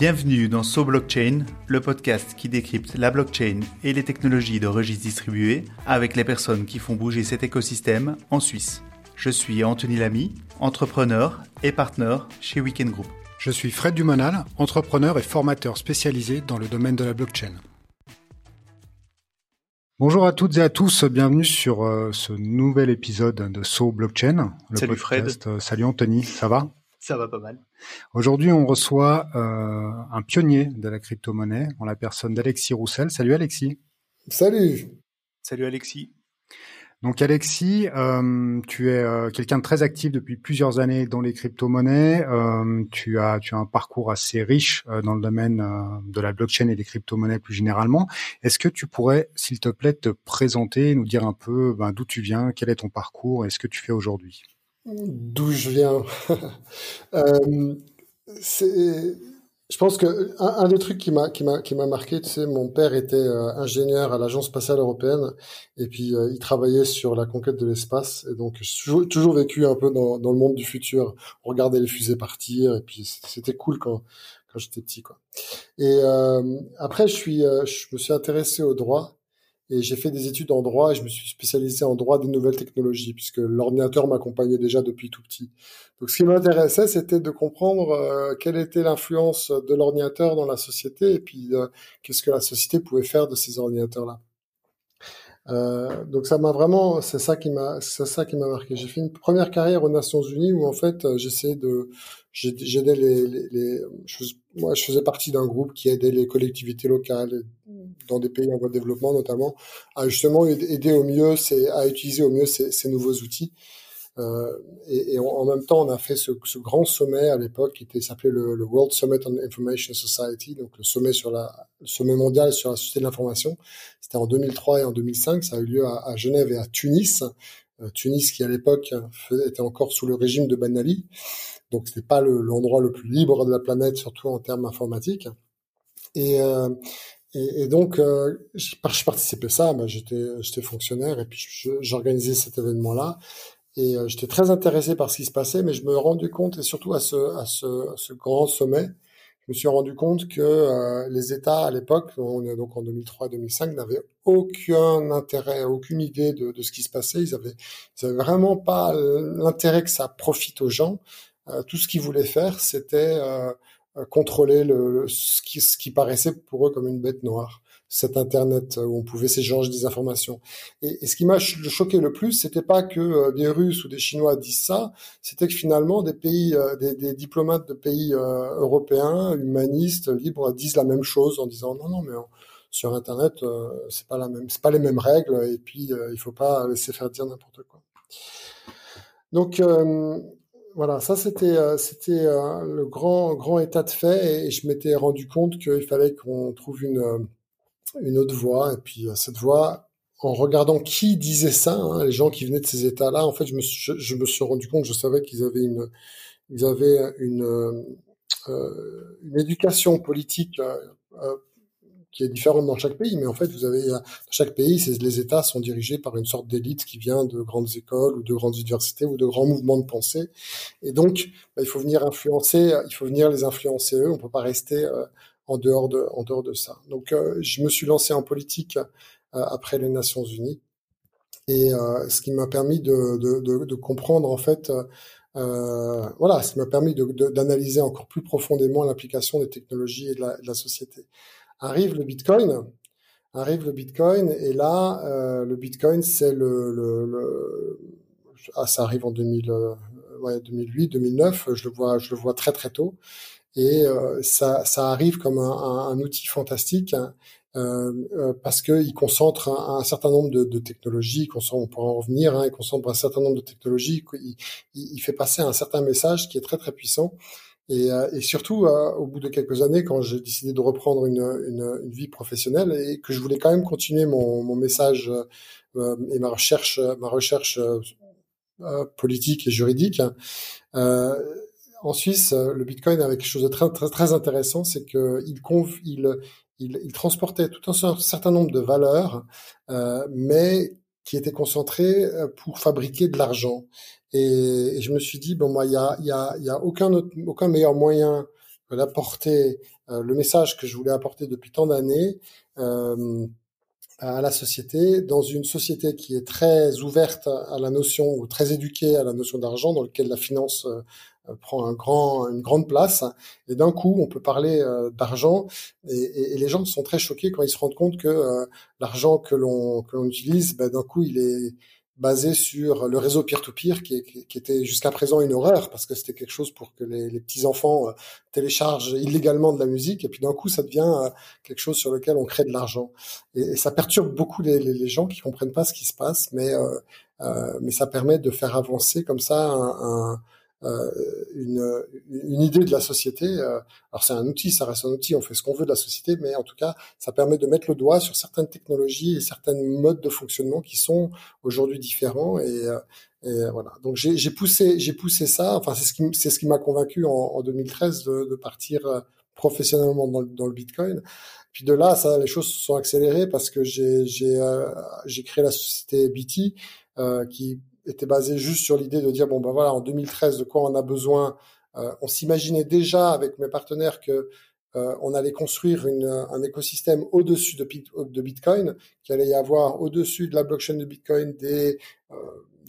Bienvenue dans So Blockchain, le podcast qui décrypte la blockchain et les technologies de registres distribués avec les personnes qui font bouger cet écosystème en Suisse. Je suis Anthony Lamy, entrepreneur et partenaire chez Weekend Group. Je suis Fred Dumonal, entrepreneur et formateur spécialisé dans le domaine de la blockchain. Bonjour à toutes et à tous, bienvenue sur euh, ce nouvel épisode de So Blockchain. salut Fred. Euh, salut Anthony, ça va? Ça va pas mal. Aujourd'hui, on reçoit euh, un pionnier de la crypto-monnaie en la personne d'Alexis Roussel. Salut Alexis. Salut. Salut Alexis. Donc Alexis, euh, tu es euh, quelqu'un de très actif depuis plusieurs années dans les crypto-monnaies. Euh, tu as un parcours assez riche dans le domaine de la blockchain et des crypto-monnaies plus généralement. Est-ce que tu pourrais, s'il te plaît, te présenter, nous dire un peu ben, d'où tu viens, quel est ton parcours et ce que tu fais aujourd'hui? D'où je viens? je pense que un, des trucs qui m'a qui m'a qui m'a marqué, tu sais, mon père était euh, ingénieur à l'agence spatiale européenne et puis euh, il travaillait sur la conquête de l'espace et donc j'ai toujours, vécu un peu dans, dans le monde du futur, regarder les fusées partir et puis c'était cool quand quand j'étais petit quoi. Et euh, après je suis je me suis intéressé au droit et j'ai fait des études en droit et je me suis spécialisé en droit des nouvelles technologies puisque l'ordinateur m'accompagnait déjà depuis tout petit. Donc ce qui m'intéressait, c'était de comprendre euh, quelle était l'influence de l'ordinateur dans la société et puis euh, qu'est-ce que la société pouvait faire de ces ordinateurs-là. Euh, donc ça m'a vraiment, c'est ça qui m'a, c'est ça qui m'a marqué. J'ai fait une première carrière aux Nations Unies où en fait j'essayais de, j'aidais les, les, les moi je faisais partie d'un groupe qui aidait les collectivités locales dans des pays en voie de développement notamment à justement aider au mieux, c'est à utiliser au mieux ces, ces nouveaux outils. Euh, et, en même temps, on a fait ce, grand sommet à l'époque qui était s'appelait le, World Summit on Information Society, donc le sommet sur le sommet mondial sur la société de l'information. C'était en 2003 et en 2005. Ça a eu lieu à, Genève et à Tunis. Euh, Tunis qui à l'époque était encore sous le régime de Ben Ali, donc c'était pas l'endroit le, plus libre de la planète, surtout en termes informatiques. Et, euh, donc, euh, je, participais à ça, j'étais, j'étais fonctionnaire et puis j'organisais cet événement-là. Et euh, j'étais très intéressé par ce qui se passait, mais je me rendu compte, et surtout à ce, à ce, grand sommet, je me suis rendu compte que euh, les États à l'époque, donc en 2003-2005, n'avaient aucun intérêt, aucune idée de, de, ce qui se passait. Ils avaient, ils avaient vraiment pas l'intérêt que ça profite aux gens. Euh, tout ce qu'ils voulaient faire, c'était contrôler le, ce, qui, ce qui paraissait pour eux comme une bête noire cet internet où on pouvait s'échanger des informations. Et, ce qui m'a choqué le plus, c'était pas que euh, des Russes ou des Chinois disent ça, c'était que finalement des pays, euh, des, diplomates de pays euh, européens, humanistes, libres, disent la même chose en disant non non mais sur internet c'est pas la même, c'est pas les mêmes règles et puis il faut pas laisser faire dire n'importe quoi. Donc voilà, ça c'était c'était le grand grand état de fait et je m'étais rendu compte qu'il fallait qu'on trouve une une autre voix. Et puis euh, cette voix, en regardant qui disait ça, hein, les gens qui venaient de ces États-là, en fait, je me, suis, je, me suis rendu compte, je savais qu'ils avaient une, ils avaient une, euh, une éducation politique euh, euh, qui est différente dans chaque pays, mais en fait, vous avez dans chaque pays, les États sont dirigés par une sorte d'élite qui vient de grandes écoles ou de grandes universités ou de grands mouvements de pensée, et donc bah, il faut venir influencer, il faut venir les influencer eux. On peut pas rester euh, en dehors de, en dehors de ça. Donc, euh, je me suis lancé en politique euh, après les Nations Unies, et euh, ce qui m'a permis de, de, de, comprendre en fait, voilà, ce qui m'a permis d'analyser encore plus profondément l'application des technologies et de la, société. Arrive le Bitcoin, arrive le Bitcoin, et là, le Bitcoin, c'est le, le, le, ah, ça arrive en 2000, ouais, 2008, 2009, je le vois, je le vois très très tôt et euh, ça, ça, arrive comme un, un, un outil fantastique hein, euh, euh, parce qu'il concentre un, certain nombre de, de technologies, on pourra en revenir, hein, il concentre un certain nombre de technologies, il, il, fait passer un certain message qui est très très puissant. Et, euh, et surtout, euh, au bout de quelques années, quand j'ai décidé de reprendre une, une, une, vie professionnelle et que je voulais quand même continuer mon, mon message et ma recherche, ma recherche politique et juridique, euh, en Suisse, euh, le Bitcoin avait quelque chose de très, très, très intéressant, c'est qu'il il, il, il, transportait tout un certain nombre de valeurs, euh, mais qui était concentré pour fabriquer de l'argent. Et, je me suis dit, bon, moi, il y a, y, a, y a aucun, autre, aucun meilleur moyen d'apporter le message que je voulais apporter depuis tant d'années euh, à la société, dans une société qui est très ouverte à la notion ou très éduquée à la notion d'argent, dans lequel la finance euh, prend un grand, une grande place. Et d'un coup, on peut parler euh, d'argent, et, les gens sont très choqués quand ils se rendent compte que l'argent que l'on que l'on utilise, ben, d'un coup, il est basé sur le réseau peer-to-peer qui, était jusqu'à présent une horreur parce que c'était quelque chose pour que les, petits enfants euh, téléchargent illégalement de la musique. Et puis d'un coup ça devient euh, quelque chose sur lequel on crée de l'argent. Et, ça perturbe beaucoup les, gens qui comprennent pas ce qui se passe. Mais euh, euh, mais ça permet de faire avancer comme ça un, euh, une, une, idée de la société. Euh, alors c'est un outil, ça reste un outil, on fait ce qu'on veut de la société, mais en tout cas, ça permet de mettre le doigt sur certaines technologies et certains modes de fonctionnement qui sont aujourd'hui différents. Et, euh, et voilà. Donc j'ai poussé, j'ai poussé ça. Enfin, c'est ce qui, c'est ce qui m'a convaincu en, en, 2013 de, de partir professionnellement dans, dans, le Bitcoin. Puis de là, ça, les choses se sont accélérées parce que j'ai j'ai euh, j'ai créé la société BT euh, qui était basé juste sur l'idée de dire bon ben voilà en 2013 de quoi on a besoin. Euh, on s'imaginait déjà avec mes partenaires que euh, on allait construire une, un écosystème au-dessus de, de, Bitcoin, qu'il allait y avoir au-dessus de la blockchain de Bitcoin des euh,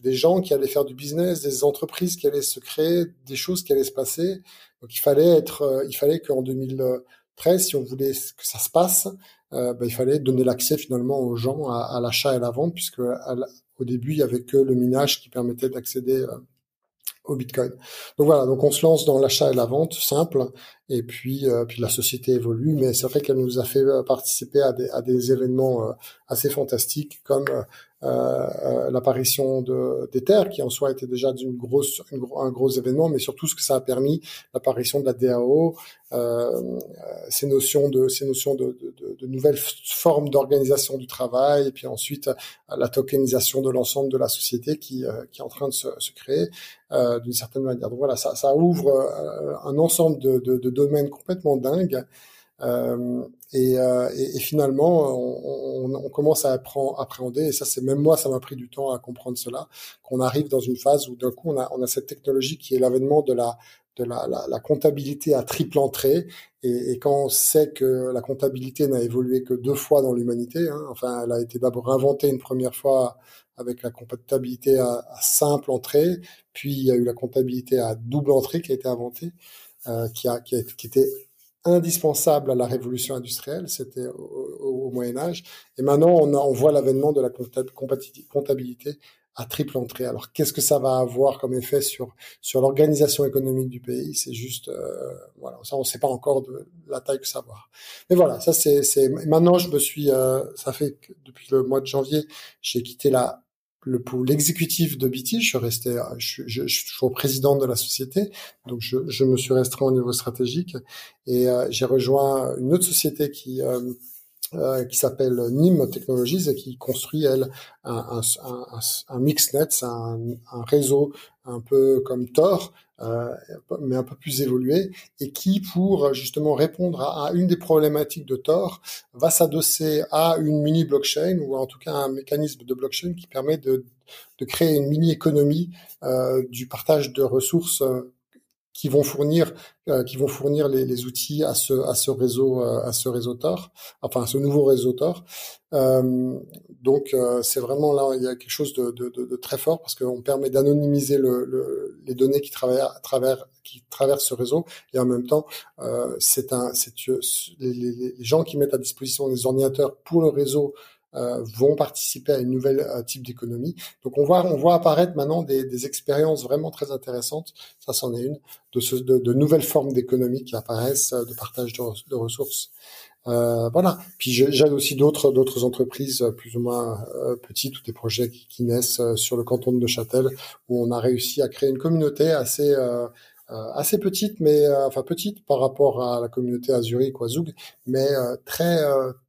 des gens qui allaient faire du business, des entreprises qui allaient se créer, des choses qui allaient se passer. Donc il fallait être, euh, il fallait qu'en 2013, si on voulait que ça se passe, euh, ben, il fallait donner l'accès finalement aux gens à, l'achat et à la vente, puisque au début, il y avait que le minage qui permettait d'accéder euh, au Bitcoin. Donc voilà, donc on se lance dans l'achat et la vente simple, et puis euh, puis la société évolue, mais c'est vrai qu'elle nous a fait euh, participer à des, à des événements assez fantastiques comme euh, l'apparition de, d'Ether, qui en soi était déjà d'une grosse, un gros événement, mais surtout ce que ça a permis, l'apparition de la DAO, euh, ces notions de ces notions de, de, de nouvelles formes d'organisation du travail, et puis ensuite la tokenisation de l'ensemble de la société qui, euh, qui est en train de se, se créer. Euh, d'une certaine manière. Donc voilà, ça, ça ouvre euh, un ensemble de, de, domaines complètement dingues. Euh, et, euh, et, et, finalement, on, commence à appréhender, et ça c'est même moi, ça m'a pris du temps à comprendre cela, qu'on arrive dans une phase où d'un coup on a, on a cette technologie qui est l'avènement de la de la, la, comptabilité à triple entrée. Et, et, quand on sait que la comptabilité n'a évolué que deux fois dans l'humanité, hein, enfin elle a été d'abord inventée une première fois avec la comptabilité à, simple entrée, puis il y a eu la comptabilité à double entrée qui a été inventée, euh, qui, a, qui, était indispensable à la révolution industrielle, c'était au, Moyen Âge. Et maintenant, on, voit l'avènement de la comptabilité à triple entrée. Alors, qu'est-ce que ça va avoir comme effet sur sur l'organisation économique du pays? C'est juste, euh, voilà, ça, on sait pas encore de la taille que ça va avoir. Mais voilà, ça c'est c'est. Maintenant, je me suis, euh, ça fait que depuis le mois de janvier, j'ai quitté la le pour l'exécutif de BT, je je, je, je, suis toujours président de la société, donc je, je me suis restreint au niveau stratégique et euh, j'ai rejoint une autre société qui euh, euh, qui s'appelle NIM Technologies et qui construit elle un, un, un, un mixnet, un, un réseau un peu comme Tor, euh, mais un peu plus évolué, et qui, pour justement répondre à, une des problématiques de Tor, va s'adosser à une mini blockchain ou en tout cas un mécanisme de blockchain qui permet de, de créer une mini économie euh, du partage de ressources euh, qui vont fournir euh, qui vont fournir les, les, outils à ce à ce réseau euh, à ce réseau Tor, enfin à ce nouveau réseau Tor. Euh, donc euh, c'est vraiment là il y a quelque chose de, de, de, de très fort parce qu'on permet d'anonymiser le, le, les données qui travaillent à travers qui traversent ce réseau et en même temps c'est un c'est les, les, gens qui mettent à disposition des ordinateurs pour le réseau euh, vont participer à une nouvelle euh, type d'économie. Donc on voit on voit apparaître maintenant des, des expériences vraiment très intéressantes. Ça c'en est une de, ce, de, de nouvelles formes d'économie qui apparaissent euh, de partage de, ressources. Euh, voilà. Puis j'ai aussi d'autres d'autres entreprises plus ou moins euh, petites ou des projets qui, qui, naissent sur le canton de Neuchâtel où on a réussi à créer une communauté assez euh, assez petite, mais enfin petite par rapport à la communauté à Zurich ou à Zug, mais très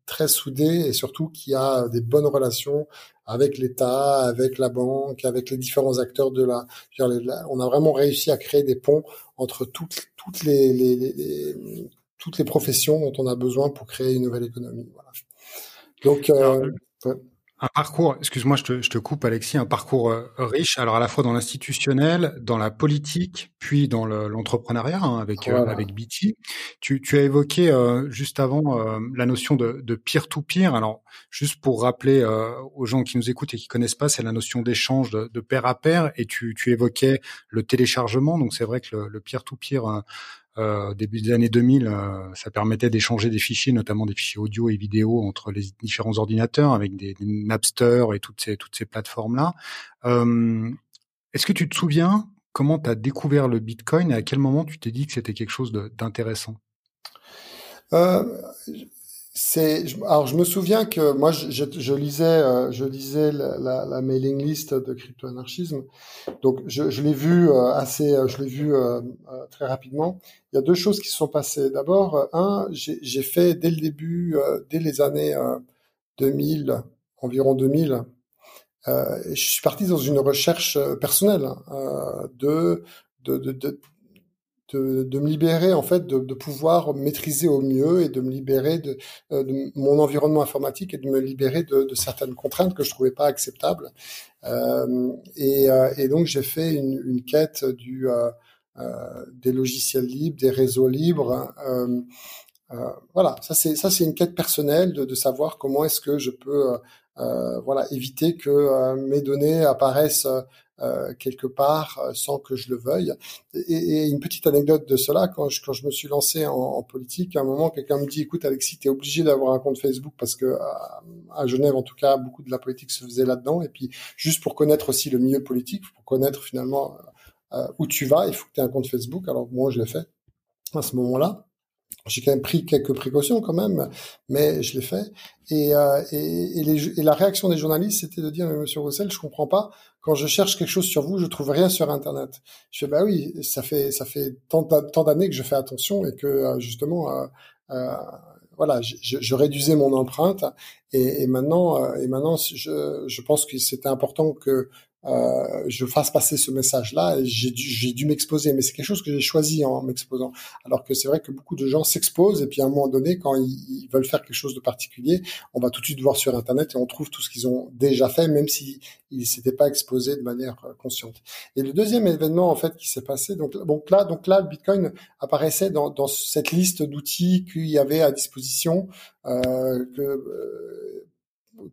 très soudé et surtout qui a des bonnes relations avec l'État, avec la banque, avec les différents acteurs de la. On a vraiment réussi à créer des ponts entre toutes, toutes les, les, les, toutes les professions dont on a besoin pour créer une nouvelle économie. Voilà. Donc, euh, un parcours, excuse-moi, je te, je te, coupe Alexis, un parcours euh, riche, alors à la fois dans l'institutionnel, dans la politique, puis dans l'entrepreneuriat hein, avec euh, avec BT. Tu, tu as évoqué euh, juste avant la notion de, de peer-to-peer. Alors juste pour rappeler aux gens qui nous écoutent et qui connaissent pas, c'est la notion d'échange de, de, pair à pair. Et tu, tu évoquais le téléchargement. Donc c'est vrai que le peer-to-peer euh, début des années 2000, euh, ça permettait d'échanger des fichiers, notamment des fichiers audio et vidéo entre les différents ordinateurs avec des, Napster et toutes ces toutes ces plateformes là. Euh, Est-ce que tu te souviens comment tu as découvert le Bitcoin et à quel moment tu t'es dit que c'était quelque chose d'intéressant? Euh, c'est alors je me souviens que moi je, je, lisais euh, je lisais la, la, mailing list de crypto anarchisme donc je, je l'ai vu euh, assez euh, je l'ai vu très rapidement. Il y a deux choses qui se sont passées. D'abord un j'ai fait dès le début dès les années 2000 environ 2000 je suis parti dans une recherche personnelle hein, de, de, de, de, de, me libérer en fait de, de, pouvoir maîtriser au mieux et de me libérer de, euh, de, mon environnement informatique et de me libérer de, certaines contraintes que je trouvais pas acceptables. Euh, et, euh, et, donc j'ai fait une, une, quête du euh, euh des logiciels libres des réseaux libres voilà. Ça c'est ça c'est une quête personnelle de, savoir comment est-ce que je peux voilà éviter que mes données apparaissent euh, quelque part euh, sans que je le veuille. Et, une petite anecdote de cela, quand je, quand je me suis lancé en, politique, à un moment, quelqu'un me dit, écoute Alexis, tu es obligé d'avoir un compte Facebook parce que à, Genève, en tout cas, beaucoup de la politique se faisait là-dedans. Et puis, juste pour connaître aussi le milieu politique, pour connaître finalement euh, où tu vas, il faut que tu aies un compte Facebook. Alors moi, je l'ai fait à ce moment-là. J'ai quand même pris quelques précautions quand même, mais je l'ai fait. Et, euh, et, et, les, et, la réaction des journalistes, c'était de dire, Monsieur Roussel, je comprends pas. Quand je cherche quelque chose sur vous, je trouve rien sur Internet. Je fais, bah oui, ça fait ça fait tant, d'années que je fais attention et que euh, justement, euh, euh, voilà, je, je, réduisais mon empreinte. Et, et maintenant, euh, et maintenant, je, je pense que c'était important que euh, je fasse passer ce message-là. J'ai dû, dû m'exposer, mais c'est quelque chose que j'ai choisi en m'exposant. Alors que c'est vrai que beaucoup de gens s'exposent et puis à un moment donné, quand ils, veulent faire quelque chose de particulier, on va tout de suite voir sur Internet et on trouve tout ce qu'ils ont déjà fait, même s'ils ne s'étaient pas exposés de manière euh, consciente. Et le deuxième événement en fait qui s'est passé, donc, donc là, donc là, le Bitcoin apparaissait dans, dans cette liste d'outils qu'il y avait à disposition. Euh, que, euh,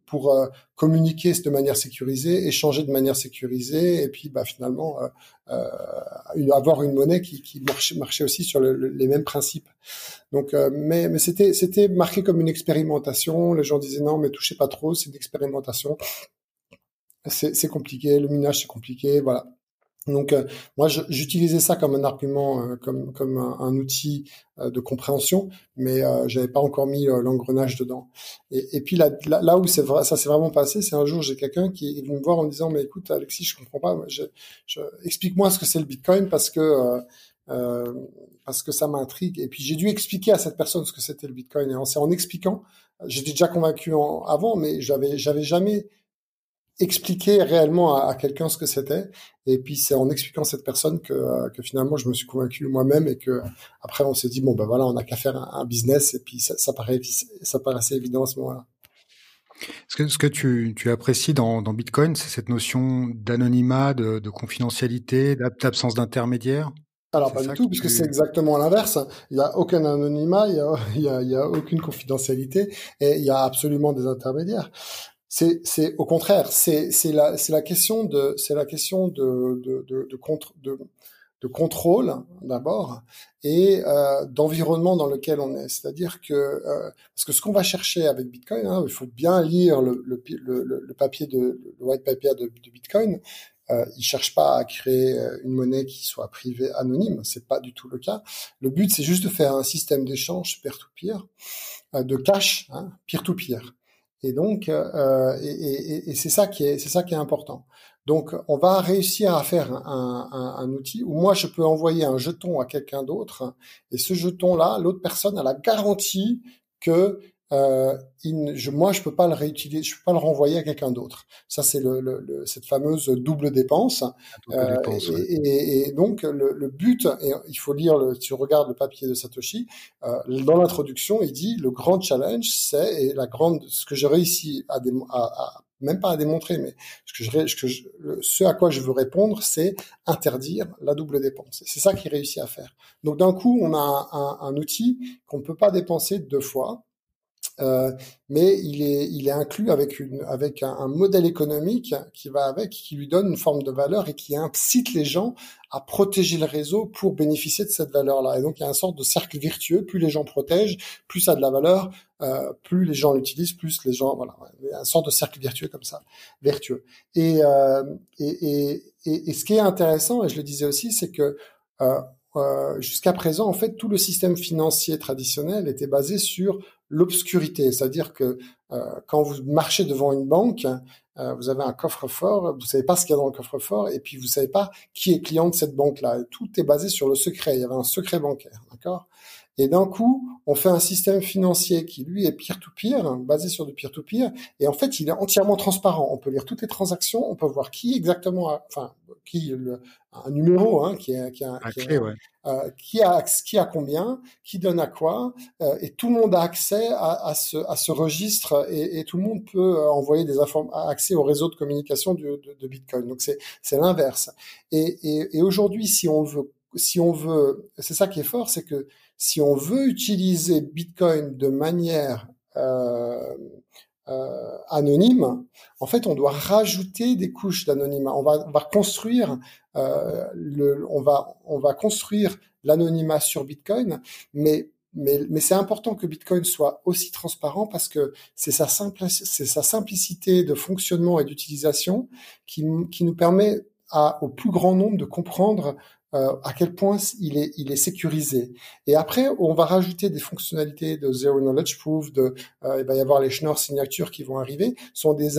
pour euh, communiquer de manière sécurisée, échanger de manière sécurisée, et puis bah, finalement euh, euh avoir une monnaie qui, qui marchait, marchait, aussi sur les mêmes principes. Donc, euh, mais, mais c'était c'était marqué comme une expérimentation. Les gens disaient non, mais touchez pas trop, c'est une expérimentation. C'est compliqué, le minage c'est compliqué, voilà. Donc euh, moi j'utilisais ça comme un argument, euh, comme comme un, outil euh, de compréhension, mais j'avais pas encore mis l'engrenage dedans. Et, puis là, là, où ça s'est vraiment passé, c'est un jour j'ai quelqu'un qui est venu me voir en me disant mais écoute Alexis je comprends pas, explique-moi ce que c'est le Bitcoin parce que parce que ça m'intrigue. Et puis j'ai dû expliquer à cette personne ce que c'était le Bitcoin. Et c'est en expliquant, j'étais déjà convaincu avant, mais j'avais j'avais jamais expliquer réellement à, quelqu'un ce que c'était. Et puis c'est en expliquant cette personne que, euh, que finalement je me suis convaincu moi-même et que après on s'est dit bon ben voilà on n'a qu'à faire un, business et puis ça, ça, paraît, ça paraissait évident à ce moment-là. Ce que, ce que tu, tu apprécies dans, dans Bitcoin, c'est cette notion d'anonymat, de, de confidentialité, d'absence d'intermédiaire? Alors pas du tout, puisque c'est exactement l'inverse. Il n'y a aucun anonymat, il y a, il y a, il y a aucune confidentialité, et il y a absolument des intermédiaires. C'est, au contraire, c'est, la, la question de, c'est la question de, de, de, de, contre, de, de contrôle d'abord et euh, d'environnement dans lequel on est. C'est-à-dire que euh, parce que ce qu'on va chercher avec Bitcoin, hein, il faut bien lire le, le, le, le papier de le white paper de, de Bitcoin. Euh, il cherche pas à créer euh, une monnaie qui soit privée, anonyme. C'est pas du tout le cas. Le but, c'est juste de faire un système d'échange peer-to-peer, euh, de cash, hein, peer-to-peer. Et donc, euh, euh, et, et, c'est ça qui est, c'est ça qui est important. Donc, on va réussir à faire un, un, un, outil où moi je peux envoyer un jeton à quelqu'un d'autre, et ce jeton-là, l'autre personne a la garantie que euh, je, moi, je peux pas le réutiliser, je peux pas le renvoyer à quelqu'un d'autre. Ça, c'est le, le, cette fameuse double dépense. euh, et, et, donc, le, but, et il faut lire, le, si tu regardes le papier de Satoshi, euh, dans l'introduction, il dit le grand challenge, c'est et la grande, ce que j'ai réussi à, à, même pas à démontrer, mais ce, que je, ce à quoi je veux répondre, c'est interdire la double dépense. C'est ça qu'il réussit à faire. Donc d'un coup, on a un, un outil qu'on ne peut pas dépenser deux fois, euh, mais il est, il est inclus avec, une, avec un, modèle économique qui va avec, qui lui donne une forme de valeur et qui incite les gens à protéger le réseau pour bénéficier de cette valeur-là. Et donc il y a un sorte de cercle vertueux. Plus les gens protègent, plus ça a de la valeur, euh, plus les gens l'utilisent, plus les gens, voilà, il y a un sorte de cercle vertueux comme ça, vertueux. Et, euh, et, et, et, ce qui est intéressant, et je le disais aussi, c'est que euh, jusqu'à présent, en fait, tout le système financier traditionnel était basé sur l'obscurité, c'est-à-dire que euh, quand vous marchez devant une banque, euh, vous avez un coffre-fort, vous savez pas ce qu'il y a dans le coffre-fort, et puis vous savez pas qui est client de cette banque-là. Tout est basé sur le secret. Il y avait un secret bancaire, d'accord? Et d'un coup, on fait un système financier qui, lui, est peer-to-peer, basé sur du peer-to-peer, et en fait, il est entièrement transparent. On peut lire toutes les transactions, on peut voir qui exactement, a, enfin, qui le, un numéro, hein, qui, est, qui, a, qui, euh, qui, a, qui a combien, qui donne à quoi, euh, et tout le monde a accès à, à, ce, à ce registre, et, et, tout le monde peut euh, envoyer des informations, accès au réseau de communication de, de, de Bitcoin. Donc c'est c'est l'inverse. Et, et, et aujourd'hui, si on veut, si on veut, c'est ça qui est fort, c'est que si on veut utiliser Bitcoin de manière euh, euh, anonyme, en fait, on doit rajouter des couches d'anonymat. On va, on va construire euh, le, on va, on va construire l'anonymat sur Bitcoin, mais mais, mais c'est important que Bitcoin soit aussi transparent parce que c'est sa, simple, sa simplicité de fonctionnement et d'utilisation qui, qui nous permet à, au plus grand nombre de comprendre euh, à quel point il est, il est sécurisé. Et après, on va rajouter des fonctionnalités de Zero Knowledge Proof, de, euh, il va y avoir les Schnorr signatures qui vont arriver, Ce sont des,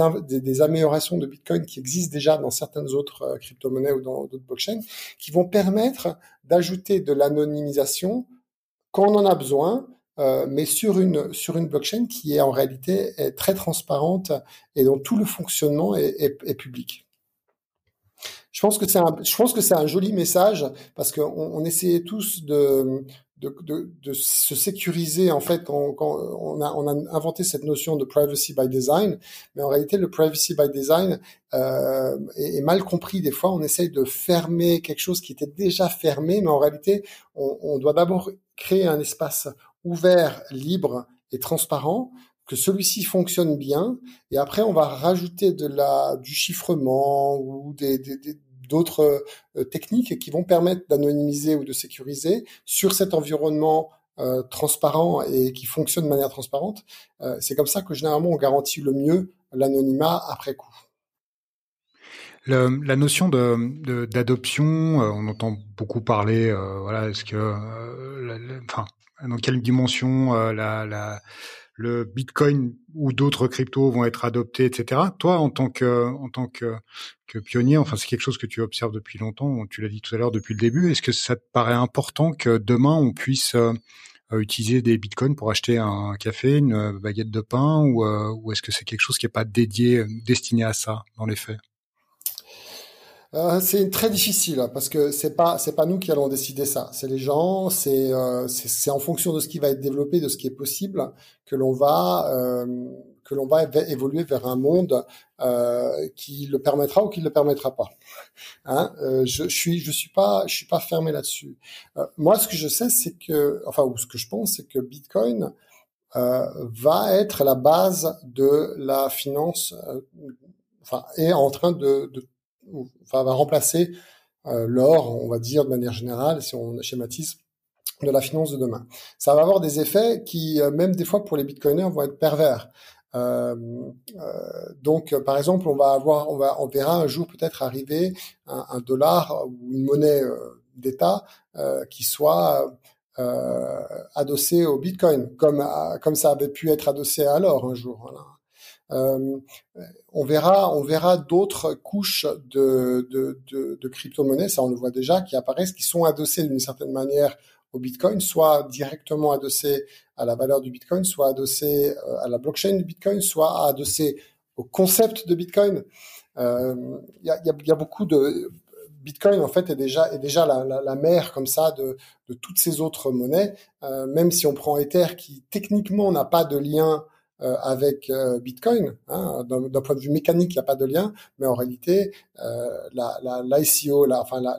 des, améliorations de Bitcoin qui existent déjà dans certaines autres euh, crypto-monnaies ou dans d'autres blockchains, qui vont permettre d'ajouter de l'anonymisation quand on en a besoin, euh, mais sur une sur une blockchain qui est en réalité est très transparente et dont tout le fonctionnement est, est, est public. Je pense que c'est un, je pense que c'est un joli message parce qu'on on essayait tous de, de, de, de, se sécuriser en fait quand, on, a, on a inventé cette notion de privacy by design, mais en réalité le privacy by design euh, est, est, mal compris. Des fois, on essaye de fermer quelque chose qui était déjà fermé, mais en réalité, on, on doit d'abord créer un espace ouvert, libre et transparent que celui-ci fonctionne bien, et après on va rajouter de la du chiffrement ou des, d'autres euh, techniques qui vont permettre d'anonymiser ou de sécuriser sur cet environnement euh, transparent et qui fonctionne de manière transparente. Euh, c'est comme ça que généralement on garantit le mieux l'anonymat après coup. la notion de d'adoption, on entend beaucoup parler. voilà, est-ce que, enfin, dans quelle dimension la le Bitcoin ou d'autres cryptos vont être adoptés, etc. Toi, en tant que, en tant que, pionnier, enfin, c'est quelque chose que tu observes depuis longtemps. Tu l'as dit tout à l'heure depuis le début. Est-ce que ça te paraît important que demain on puisse euh, utiliser des bitcoins pour acheter un café, une baguette de pain, ou, euh, ou est-ce que c'est quelque chose qui n'est pas dédié, destiné à ça dans les faits? Euh, c'est très difficile hein, parce que c'est pas c'est pas nous qui allons décider ça. C'est les gens, c'est euh, c'est en fonction de ce qui va être développé, de ce qui est possible, que l'on va euh, que l'on va évoluer vers un monde euh, qui le permettra ou qui ne le permettra pas. Hein euh, je, je suis je suis pas je suis pas fermé là-dessus. Euh, moi, ce que je sais, c'est que enfin ou ce que je pense, c'est que Bitcoin va être la base de la finance. enfin, est en train de, de enfin, va remplacer euh, l'or, on va dire de manière générale, si on schématise, de la finance de demain. Ça va avoir des effets qui, euh, même des fois pour les bitcoiners, vont être pervers. Euh, donc, par exemple, on va avoir, on va, on verra un jour peut-être arriver un, dollar ou une monnaie d'État qui soit adossé au Bitcoin, comme comme ça avait pu être adossé à l'or un jour. Euh, on verra, on verra d'autres couches de, crypto-monnaies, ça on le voit déjà, qui apparaissent, qui sont adossées d'une certaine manière au Bitcoin, soit directement adossées à la valeur du Bitcoin, soit adossées euh, à la blockchain du Bitcoin, soit adossées au concept de Bitcoin. Il euh, y, a, y, a, beaucoup de Bitcoin en fait est déjà la, mère comme ça de, toutes ces autres monnaies. Même si on prend Ether qui techniquement n'a pas de lien avec Bitcoin. Hein, D'un point de vue mécanique, il n'y a pas de lien, mais en réalité, l'ICO, la, la, enfin la,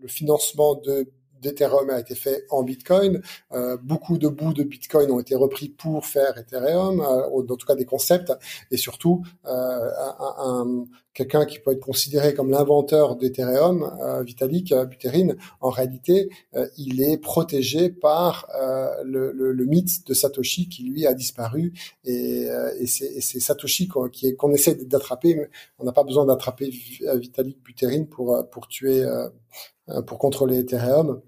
le financement de d'Ethereum a été fait en Bitcoin. Euh, beaucoup de bouts de Bitcoin ont été repris pour faire Ethereum, euh, en tout cas des concepts, et surtout euh, un, quelqu'un qui peut être considéré comme l'inventeur d'Ethereum, euh, Vitalik Buterin, en réalité, il est protégé par le, mythe de Satoshi qui lui a disparu, et, et c'est Satoshi qu'on essaie d'attraper, on n'a pas besoin d'attraper Vitalik Buterin pour pour tuer pour contrôler Ethereum.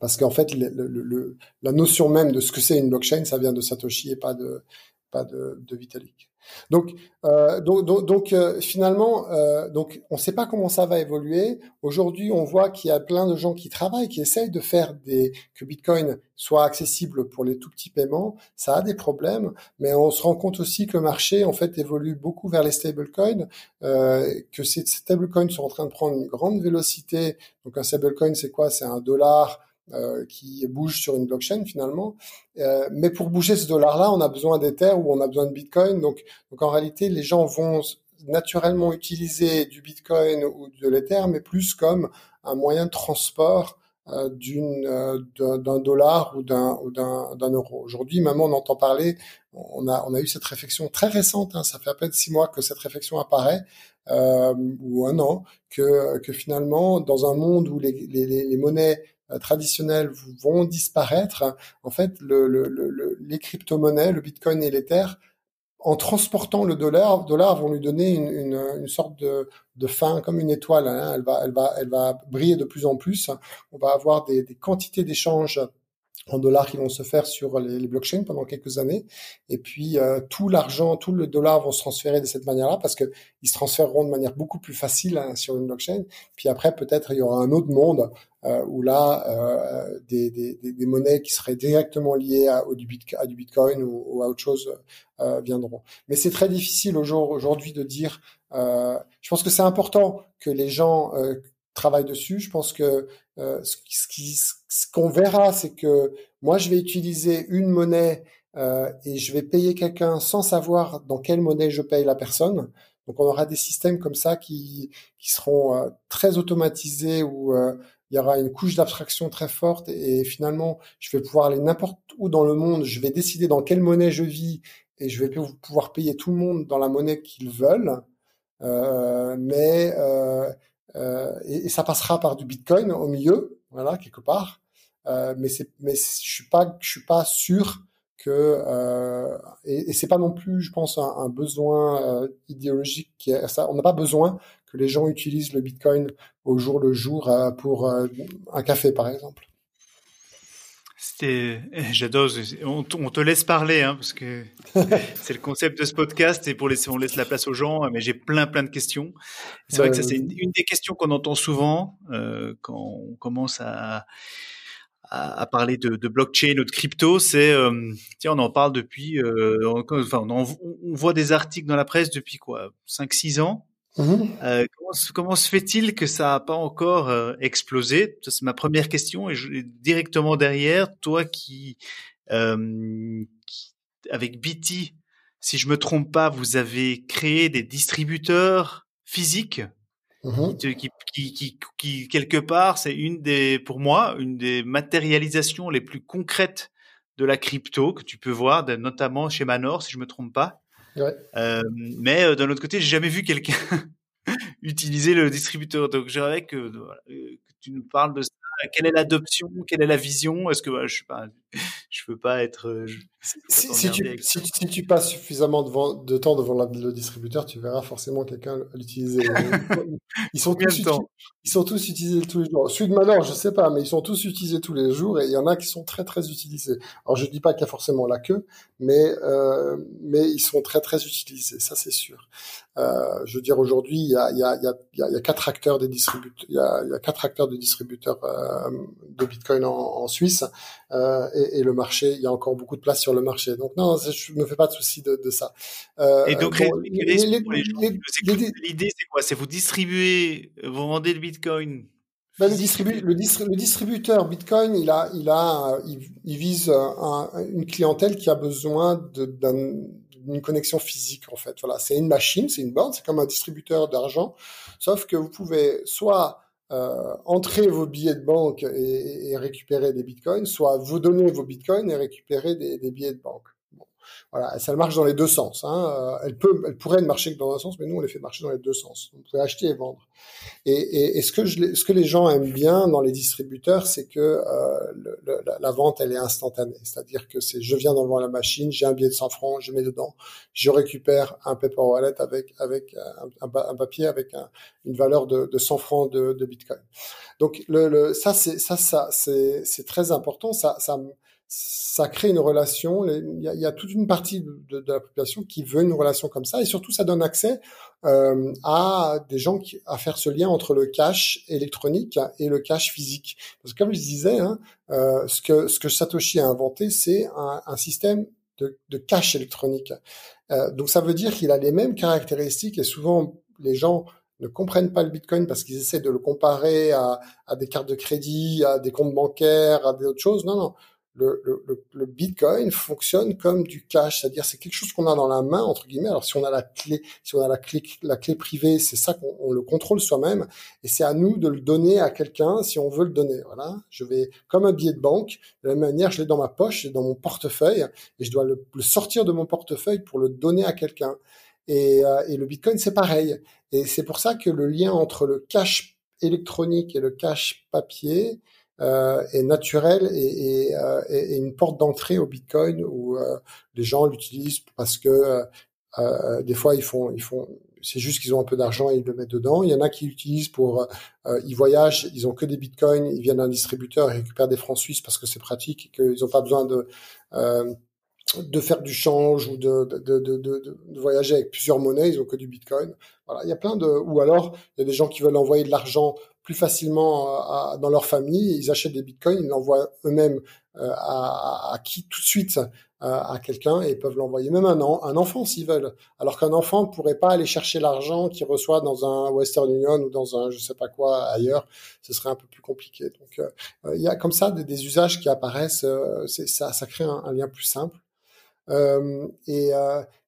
Parce qu'en fait, la notion même de ce que c'est une blockchain, ça vient de Satoshi et pas de pas de Vitalik. Donc, euh, donc, donc, euh, finalement, euh, donc on ne sait pas comment ça va évoluer. Aujourd'hui, on voit qu'il y a plein de gens qui travaillent, qui essayent de faire des que Bitcoin soit accessible pour les tout petits paiements. Ça a des problèmes, mais on se rend compte aussi que le marché en fait évolue beaucoup vers les stablecoins, euh, que ces stablecoins sont en train de prendre une grande vélocité. Donc un stablecoin, c'est quoi? C'est un dollar euh, qui bouge sur une blockchain finalement. Euh, mais pour bouger ce dollar-là, on a besoin d'Ether ou on a besoin de Bitcoin. Donc, donc en réalité, les gens vont naturellement utiliser du Bitcoin ou de l'Ether, mais plus comme un moyen de transport euh, d'une euh, d'un dollar ou d'un ou d'un euro. Aujourd'hui, même on entend parler, on a on a eu cette réflexion très récente. Hein, ça fait à peine six mois que cette réflexion apparaît. Euh, ou un an, que, que finalement, dans un monde où les, les, les monnaies traditionnels vont disparaître, en fait, le, le, le, les crypto-monnaies, le Bitcoin et l'Ether, en transportant le dollar, dollar vont lui donner une, une, une sorte de, de, fin comme une étoile. Hein. Elle va, elle va, elle va briller de plus en plus. On va avoir des, des quantités d'échanges en dollars qui vont se faire sur les, blockchains pendant quelques années. Et puis euh, tout l'argent, tout le dollar vont se transférer de cette manière-là parce que ils se transféreront de manière beaucoup plus facile hein, sur une blockchain. Puis après, peut-être il y aura un autre monde euh, où là, euh, des, des, des, monnaies qui seraient directement liées à, au, du, à du Bitcoin ou, à autre chose euh, viendront. Mais c'est très difficile aujourd'hui de dire. je pense que c'est important que les gens travaillent dessus. Je pense que ce, ce qu'on verra, c'est que moi, je vais utiliser une monnaie euh, et je vais payer quelqu'un sans savoir dans quelle monnaie je paye la personne. Donc on aura des systèmes comme ça qui, qui seront euh, très automatisés où euh, il y aura une couche d'abstraction très forte et, finalement je vais pouvoir aller n'importe où dans le monde, je vais décider dans quelle monnaie je vis et je vais pouvoir payer tout le monde dans la monnaie qu'ils veulent. Euh, mais et, et, ça passera par du Bitcoin au milieu, voilà quelque part. mais c'est mais je suis pas je suis pas sûr que euh, et, et c'est pas non plus, je pense, un, un besoin euh, idéologique. Qui ça, on n'a pas besoin que les gens utilisent le Bitcoin au jour le jour euh, pour euh, un café, par exemple. C'était, j'adore. On, on, te laisse parler, hein, parce que c'est le concept de ce podcast et pour laisser, on laisse la place aux gens. Mais j'ai plein, plein de questions. C'est vrai que ça, c'est une, une, des questions qu'on entend souvent euh, quand on commence à à, parler de, de, blockchain ou de crypto, c'est euh, tiens on en parle depuis, euh, on, enfin on, on, voit des articles dans la presse depuis quoi, 5-6 ans? Mmh. Euh, comment, comment, se fait-il que ça n'a pas encore euh, explosé? Ça c'est ma première question et je, directement derrière, toi qui, euh, qui avec BT, si je me trompe pas, vous avez créé des distributeurs physiques Mmh qui, qui, qui, qui, quelque part, c'est une des, pour moi, une des matérialisations les plus concrètes de la crypto que tu peux voir, notamment chez Manor, si je me trompe pas. Euh, mais euh, d'un autre côté, j'ai jamais vu quelqu'un utiliser le distributeur. Donc, j'aimerais que, euh, que tu nous parles de ça. Quelle est l'adoption? Quelle est la vision? Est-ce que je sais pas, je veux pas être. Si, si, tu, si, si, tu, passes suffisamment de, de temps devant le distributeur, tu verras forcément quelqu'un l'utiliser. ils sont tous ils sont tous utilisés tous les jours. Celui de Manor, je sais pas, mais ils sont tous utilisés tous les jours et il y en a qui sont très très utilisés. Alors je dis pas qu'il y a forcément la queue, mais euh, mais ils sont très très utilisés, ça c'est sûr. Euh, je veux dire aujourd'hui, il y a il y a il y a, il y a quatre acteurs des distributeurs, il y a, il y a quatre acteurs de distributeurs euh, de Bitcoin en, en Suisse euh, et, et, le marché, il y a encore beaucoup de place sur le marché. Donc non, je me fais pas de souci de, de ça. Euh, et donc bon, l'idée c'est quoi? C'est vous distribuez, vous vendez le Bitcoin ben, le, distribu le, le, distributeur Bitcoin, il a, il a, il, il vise un, une clientèle qui a besoin d'un d'une connexion physique en fait. Voilà, c'est une machine, c'est une borne, c'est comme un distributeur d'argent, sauf que vous pouvez soit euh, entrer vos billets de banque et, récupérer des bitcoins, soit vous donner vos bitcoins et récupérer des billets de banque. Voilà, ça marche dans les deux sens. Hein. Euh, elle peut, elle pourrait marcher que dans un sens, mais nous on les fait marcher dans les deux sens. On peut acheter et vendre. Et, et, et ce que je, ce que les gens aiment bien dans les distributeurs, c'est que euh, la, vente elle est instantanée. C'est-à-dire que c'est, je viens devant la machine, j'ai un billet de 100 francs, je mets dedans, je récupère un paper wallet avec avec un, un, papier avec un, une valeur de, de 100 francs de, de Bitcoin. Donc le, le ça c'est ça ça c'est c'est très important. Ça ça ça crée une relation. Il y a, toute une partie de, la population qui veut une relation comme ça, et surtout ça donne accès euh, à des gens qui, à faire ce lien entre le cash électronique et le cash physique. Parce que comme je disais, hein, euh, ce que Satoshi a inventé, c'est un, un, système de, de cash électronique. Euh, donc ça veut dire qu'il a les mêmes caractéristiques, et souvent les gens ne comprennent pas le Bitcoin parce qu'ils essaient de le comparer à, à, des cartes de crédit, à des comptes bancaires, à d'autres choses. Non, non le, le, le, Bitcoin fonctionne comme du cash, c'est-à-dire c'est quelque chose qu'on a dans la main entre guillemets. Alors si on a la clé, si on a la clé, la clé privée, c'est ça qu'on le contrôle soi-même, et c'est à nous de le donner à quelqu'un si on veut le donner. Voilà, je vais comme un billet de banque, de la même manière, je l'ai dans ma poche, dans mon portefeuille, et je dois le, sortir de mon portefeuille pour le donner à quelqu'un. Et, euh, et le Bitcoin c'est pareil, et c'est pour ça que le lien entre le cash électronique et le cash papier est naturel et, et, euh, et, une porte d'entrée au Bitcoin où euh, les gens l'utilisent parce que euh, des fois ils font ils font c'est juste qu'ils ont un peu d'argent et ils le mettent dedans. Il y en a qui l'utilisent pour ils voyagent, ils ont que des bitcoins, ils viennent d'un distributeur et récupèrent des francs suisses parce que c'est pratique et qu'ils n'ont pas besoin de de faire du change ou de, de, de, de, voyager avec plusieurs monnaies, ils ont que du bitcoin. Voilà, il y a plein de ou alors il y a des gens qui veulent envoyer de l'argent plus facilement euh, dans leur famille. Ils achètent des bitcoins, ils l'envoient eux-mêmes euh, à, à, qui tout de suite euh, à quelqu'un et peuvent l'envoyer même un, un enfant s'ils veulent. Alors qu'un enfant ne pourrait pas aller chercher l'argent qu'il reçoit dans un Western Union ou dans un je sais pas quoi ailleurs. Ce serait un peu plus compliqué. Donc il y a comme ça des, usages qui apparaissent. ça, ça crée un, lien plus simple. et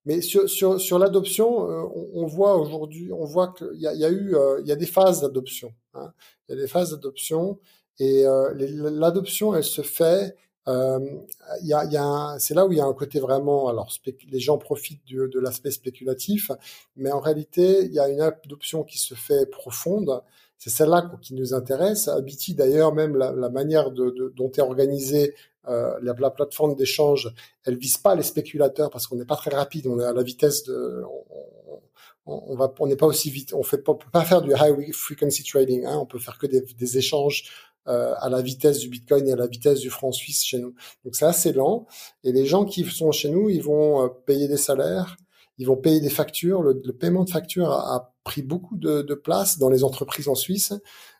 mais sur, sur, sur l'adoption, euh, on, on, voit aujourd'hui, on voit qu'il y a, y a eu, euh, il y a des phases d'adoption. Hein. Il y a des phases d'adoption et euh, l'adoption, elle se fait. il y a, c'est là où il y a un côté vraiment. Alors, les gens profitent de l'aspect spéculatif, mais en réalité, il y a une adoption qui se fait profonde. C'est celle-là qui nous intéresse. Abiti d'ailleurs, même la, la manière de, de, dont est organisée euh, la, la, plateforme d'échange, elle vise pas les spéculateurs parce qu'on n'est pas très rapide, on est à la vitesse de, on, on, on va, on n'est pas aussi vite, on fait pas, peut pas faire du high frequency trading, hein, on peut faire que des, des échanges euh, à la vitesse du Bitcoin et à la vitesse du franc suisse chez nous. Donc c'est assez lent et les gens qui sont chez nous, ils vont euh, payer des salaires, ils vont payer des factures. Le, le paiement de factures a pris beaucoup de, de, place dans les entreprises en Suisse.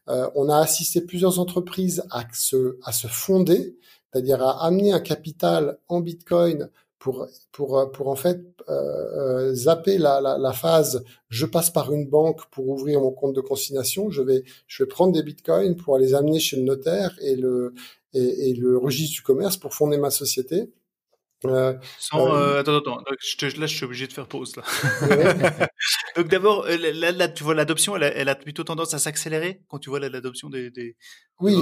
Euh, on a assisté plusieurs entreprises à se, à se fonder c'est-à-dire à amener un capital en Bitcoin pour pour pour en fait euh, euh, zapper la, la, la, phase je passe par une banque pour ouvrir mon compte de consignation je vais je vais prendre des bitcoins pour les amener chez le notaire et le et, et le registre du commerce pour fonder ma société euh, Sans, euh, euh, attends, attends, je te, là, je suis obligé de faire pause là. Donc d'abord, euh, là, là, tu vois l'adoption, elle, elle, a plutôt tendance à s'accélérer quand tu vois l'adoption des, des, Oui,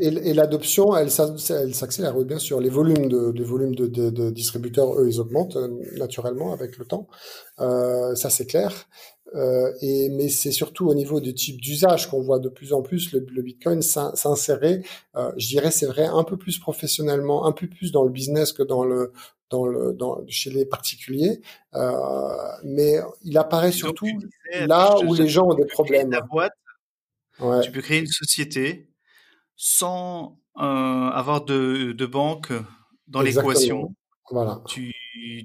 et l'adoption, elle, elle s'accélère, oui, bien sûr. Les volumes de, les volumes de, de, de, distributeurs, eux, ils augmentent naturellement avec le temps. Euh, ça, c'est clair. Euh, et mais c'est surtout au niveau du type d'usage qu'on voit de plus en plus le, le Bitcoin s'insérer. Euh, je dirais c'est vrai un peu plus professionnellement, un peu plus dans le business que dans le dans le dans chez les particuliers. Euh, mais il apparaît surtout là où les gens ont des problèmes. boîte, ouais. Tu peux créer une société sans avoir de, de banque dans l'équation. Voilà. Tu,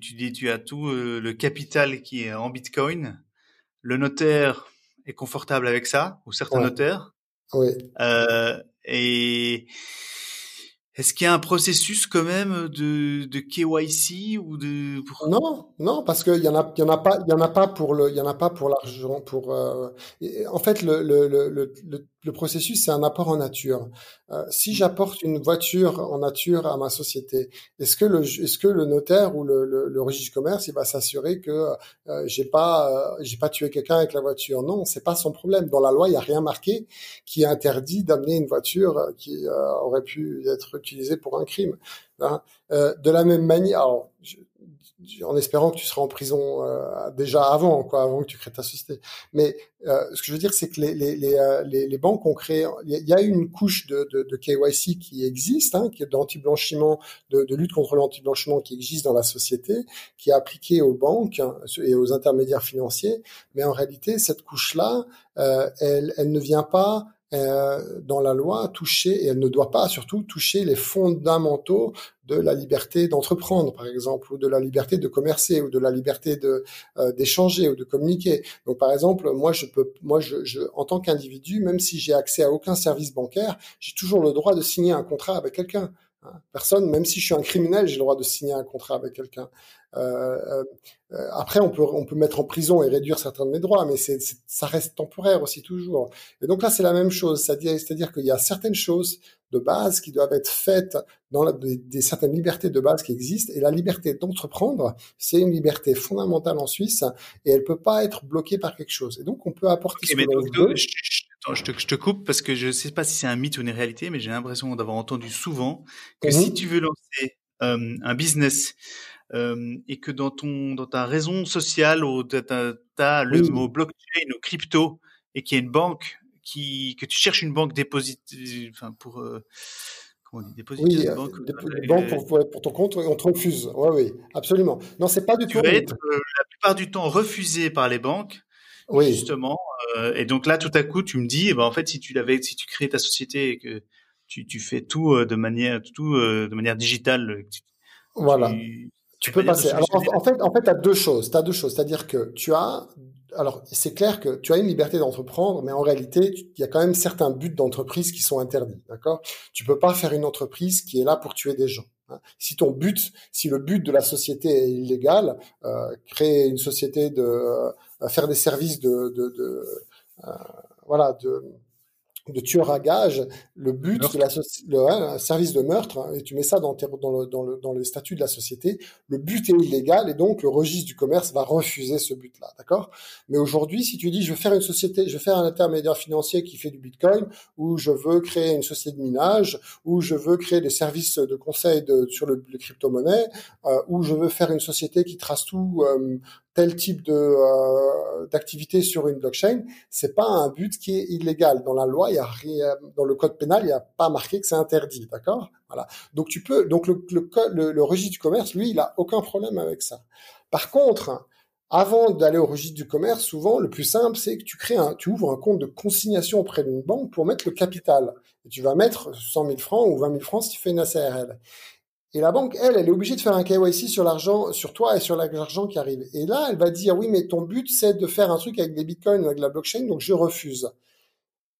tu tu as tout le capital qui est en Bitcoin le notaire est confortable avec ça, ou certains ouais. notaires. Oui. Euh, et est-ce qu'il y a un processus quand même de, de KYC ou de Non, non, parce qu'il y en a, il y en a pas, il y en a pas pour le, il y en a pas pour l'argent, pour. Euh, en fait, le, le, le, le, le processus, c'est un apport en nature. Euh, si j'apporte une voiture en nature à ma société, est-ce que le, est-ce que le notaire ou le, le, le registre commerce, il va s'assurer que euh, j'ai pas, euh, j'ai pas tué quelqu'un avec la voiture? Non, c'est pas son problème. Dans la loi, il y a rien marqué qui interdit d'amener une voiture qui euh, aurait pu être utilisée pour un crime. Hein. de la même manière, alors, en espérant que tu seras en prison euh, déjà avant, quoi, avant que tu crées ta société. Mais euh, ce que je veux dire, c'est que les, les, les, euh, les, banques ont créé, il y a une couche de, de, de KYC qui existe, hein, qui est d'anti-blanchiment, de, de, lutte contre l'anti-blanchiment qui existe dans la société, qui est appliquée aux banques hein, et aux intermédiaires financiers. Mais en réalité, cette couche-là, elle, elle ne vient pas euh, dans la loi toucher, et elle ne doit pas surtout toucher les fondamentaux de la liberté d'entreprendre, par exemple, ou de la liberté de commercer, ou de la liberté de euh, d'échanger ou de communiquer. Donc, par exemple, moi, je peux, moi, je, je en tant qu'individu, même si j'ai accès à aucun service bancaire, j'ai toujours le droit de signer un contrat avec quelqu'un. Hein. Personne, même si je suis un criminel, j'ai le droit de signer un contrat avec quelqu'un. Euh, euh, après, on peut on peut mettre en prison et réduire certains de mes droits, mais c'est ça reste temporaire aussi toujours. Et donc là, c'est la même chose, c'est-à-dire c'est-à-dire qu'il y a certaines choses de base qui doivent être faites dans la, des, certaines libertés de base qui existent. Et la liberté d'entreprendre, c'est une liberté fondamentale en Suisse et elle peut pas être bloquée par quelque chose. Et donc, on peut apporter ce je te, je te, coupe parce que je ne sais pas si c'est un mythe ou une réalité, mais j'ai l'impression d'avoir entendu souvent que si tu veux lancer euh, un business euh, et que dans ton dans ta raison sociale ou tu as, le mot blockchain ou crypto et qu'il y a une banque qui que tu cherches une banque déposite enfin pour euh, comment on dit dépositaire oui, banque, euh, banque pour, pour, ton compte on te refuse. Oui oui absolument. Non c'est pas du tout tu vas être euh, la plupart du temps refusé par les banques oui. justement euh, et donc là tout à coup tu me dis eh ben en fait si tu l'avais si tu crées ta société et que tu, tu fais tout de manière tout de manière digitale voilà tu peux passer. Alors, en, fait, en fait, tu as deux choses. Tu as deux choses. C'est-à-dire que tu as, alors, c'est clair que tu as une liberté d'entreprendre, mais en réalité, il y a quand même certains buts d'entreprise qui sont interdits. D'accord? Tu peux pas faire une entreprise qui est là pour tuer des gens. Hein. Si ton but, si le but de la société est illégal, euh, créer une société de, euh, faire des services de, de, de euh, voilà, de, de tueur à gage, le but de la le, un service de meurtre, hein, et tu mets ça dans, dans, le, dans, le, dans le statut de la société, le but est illégal et donc le registre du commerce va refuser ce but-là, d'accord? Mais aujourd'hui, si tu dis je veux faire une société, je veux faire un intermédiaire financier qui fait du Bitcoin, ou je veux créer une société de minage, ou je veux créer des services de conseil de, sur le, les crypto-monnaies, euh, ou je veux faire une société qui trace tout euh, tel type de euh, d'activité sur une blockchain, c'est pas un but qui est illégal. Dans la loi, il y a rien, dans le code pénal, il n'y a pas marqué que c'est interdit, d'accord? Voilà. Donc tu peux, donc le, le, le, registre du commerce, lui, il a aucun problème avec ça. Par contre, avant d'aller au registre du commerce, souvent le plus simple, c'est que tu crées un, tu ouvres un compte de consignation auprès d'une banque pour mettre le capital. Et tu vas mettre 100 000 francs ou 20 000 francs si tu fais une ACRL. Et la banque, elle, elle est obligée de faire un KYC sur l'argent, sur toi et sur l'argent qui arrive. Et là, elle va dire, oui, mais ton but, c'est de faire un truc avec des bitcoins ou avec la blockchain, donc je refuse.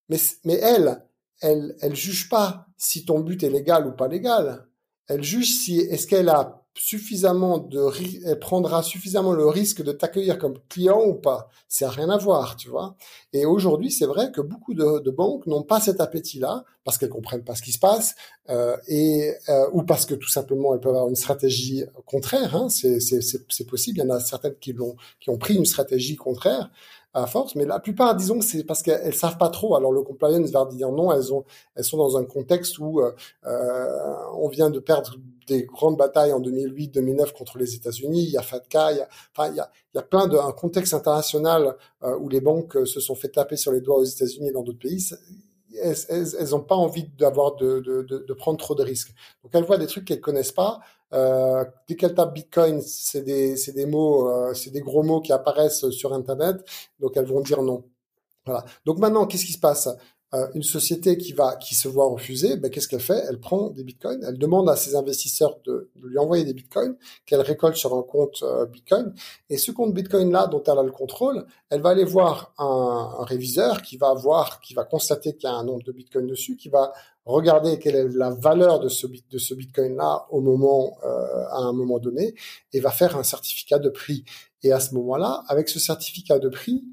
Mais, mais elle, elle, elle juge pas si ton but est légal ou pas légal. Elle juge si, est-ce qu'elle a suffisamment de, elle prendra suffisamment le risque de t'accueillir comme client ou pas. C'est rien à voir, tu vois. Et aujourd'hui, c'est vrai que beaucoup de, de banques n'ont pas cet appétit-là parce qu'elles comprennent pas ce qui se passe euh, et euh, ou parce que tout simplement elles peuvent avoir une stratégie contraire. Hein. C'est possible. Il y en a certaines qui l'ont, qui ont pris une stratégie contraire à force, mais la plupart, disons, c'est parce qu'elles savent pas trop. Alors le compliance va dire non, elles ont, elles sont dans un contexte où euh, euh on vient de perdre des grandes batailles en 2008-2009 contre les États-Unis. Il y a FATCA, il y a, enfin, il y a, il y a plein de contexte international euh, où les banques se sont fait taper sur les doigts aux États-Unis et dans d'autres pays. Elles, elles, ont pas envie d'avoir de, prendre trop de risques. Donc elles voient des trucs qu'elles connaissent pas. Euh, dès qu'elles tapent Bitcoin, c'est des, c'est des mots, euh, c'est des gros mots qui apparaissent sur Internet. Donc elles vont dire non. Voilà. Donc maintenant, qu'est-ce qui se passe? Euh, une société qui va qui se voit refuser, ben, qu'est-ce qu'elle fait? Elle prend des bitcoins, elle demande à ses investisseurs de, de lui envoyer des bitcoins qu'elle récolte sur un compte euh, bitcoin. Et ce compte bitcoin là, dont elle a le contrôle, elle va aller voir un, réviseur qui va voir, qui va constater qu'il y a un nombre de bitcoins dessus, qui va regarder quelle est la valeur de ce, de ce bitcoin là au moment euh, à un moment donné et va faire un certificat de prix. Et à ce moment-là, avec ce certificat de prix,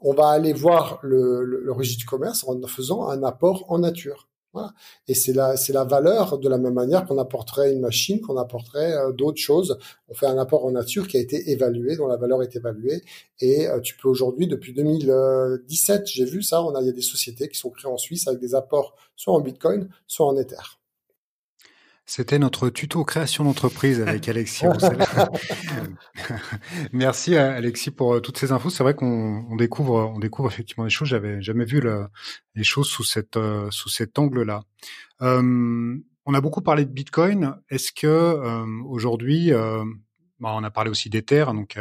on va aller voir le, le, registre du commerce en faisant un apport en nature. Voilà. Et c'est la, c'est la valeur de la même manière qu'on apporterait une machine, qu'on apporterait euh, d'autres choses. On fait un apport en nature qui a été évalué, dont la valeur est évaluée. Et euh, tu peux aujourd'hui, depuis 2017, j'ai vu ça, on a, il y a des sociétés qui sont créées en Suisse avec des apports soit en Bitcoin, soit en Ether. C'était notre tuto création d'entreprise avec Alexis Merci Alexis pour euh, toutes ces infos. C'est vrai qu'on découvre, on découvre effectivement des choses. J'avais jamais vu les choses sous cette euh, sous cet angle-là. Euh, on a beaucoup parlé de Bitcoin. Est-ce que aujourd'hui, bah, on a parlé aussi d'Ether, donc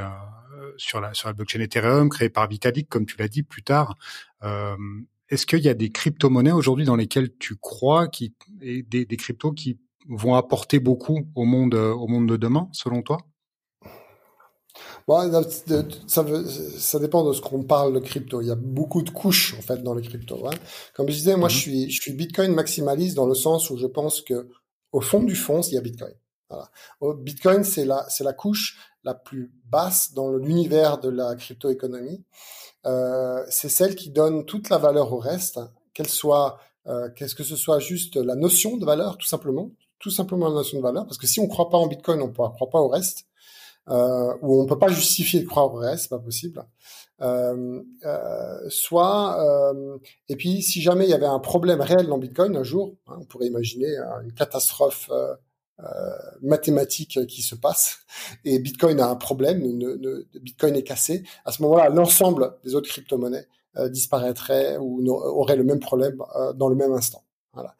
sur la sur la blockchain Ethereum créée par Vitalik, comme tu l'as dit plus tard. Est-ce qu'il y a des crypto-monnaies aujourd'hui dans lesquelles tu crois qui et des, des cryptos qui vont apporter beaucoup au monde, euh, au monde de demain, selon toi? Bon, ça, ça, dépend de ce qu'on parle de crypto. Il y a beaucoup de couches en fait dans les crypto. Hein. Comme je disais, moi, je mhm. suis, je suis Bitcoin maximaliste dans le sens où je pense que au fond du fond, il y a Bitcoin. Voilà. Bitcoin, c'est la, c'est la couche la plus basse dans l'univers de la crypto-économie. Euh, c'est celle qui donne toute la valeur au reste, qu'elle soit, euh, qu'est-ce que ce soit juste la notion de valeur, tout simplement, tout simplement la notion de valeur, parce que si on ne croit pas en Bitcoin, on ne croit pas au reste, euh, ou on peut pas justifier de croire au reste, c'est pas possible. Euh, euh, soit, euh, et puis si jamais il y avait un problème réel dans Bitcoin un jour, hein, on pourrait imaginer une catastrophe euh, euh, mathématique qui se passe, et Bitcoin a un problème, ne, ne, Bitcoin est cassé. À ce moment-là, l'ensemble des autres crypto-monnaies disparaîtraient ou auraient le même problème dans le même instant. Voilà.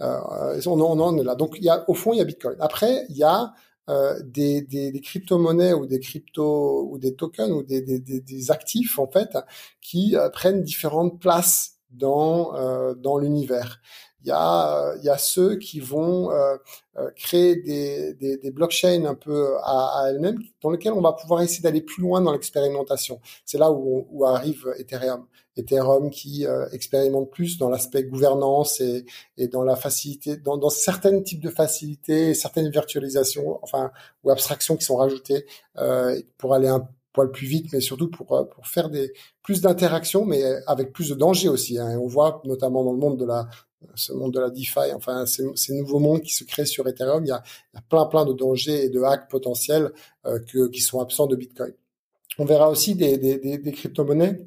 Euh, on, on, en est là. Donc, il y a, au fond, il y a Bitcoin. Après, il y a euh, des, des, des crypto-monnaies ou des crypto ou des tokens ou des, des, des actifs en fait qui euh, prennent différentes places dans euh, dans l'univers. Il y a il y a ceux qui vont euh, euh, créer des, des, des, blockchains un peu à, à elles-mêmes dans lesquelles on va pouvoir essayer d'aller plus loin dans l'expérimentation. C'est là où, où arrive Ethereum. Ethereum qui euh, expérimente plus dans l'aspect gouvernance et, et dans la facilité, dans, dans certains types de facilités, certaines virtualisations, enfin ou abstractions qui sont rajoutées euh, pour aller un poil plus vite, mais surtout pour euh, pour faire des plus d'interactions, mais avec plus de danger aussi. Hein. on voit notamment dans le monde de la ce monde de la DeFi, enfin ces, nouveaux mondes qui se créent sur Ethereum, il y a, plein plein de dangers et de hacks potentiels euh, qui sont absents de Bitcoin. On verra aussi des, crypto-monnaies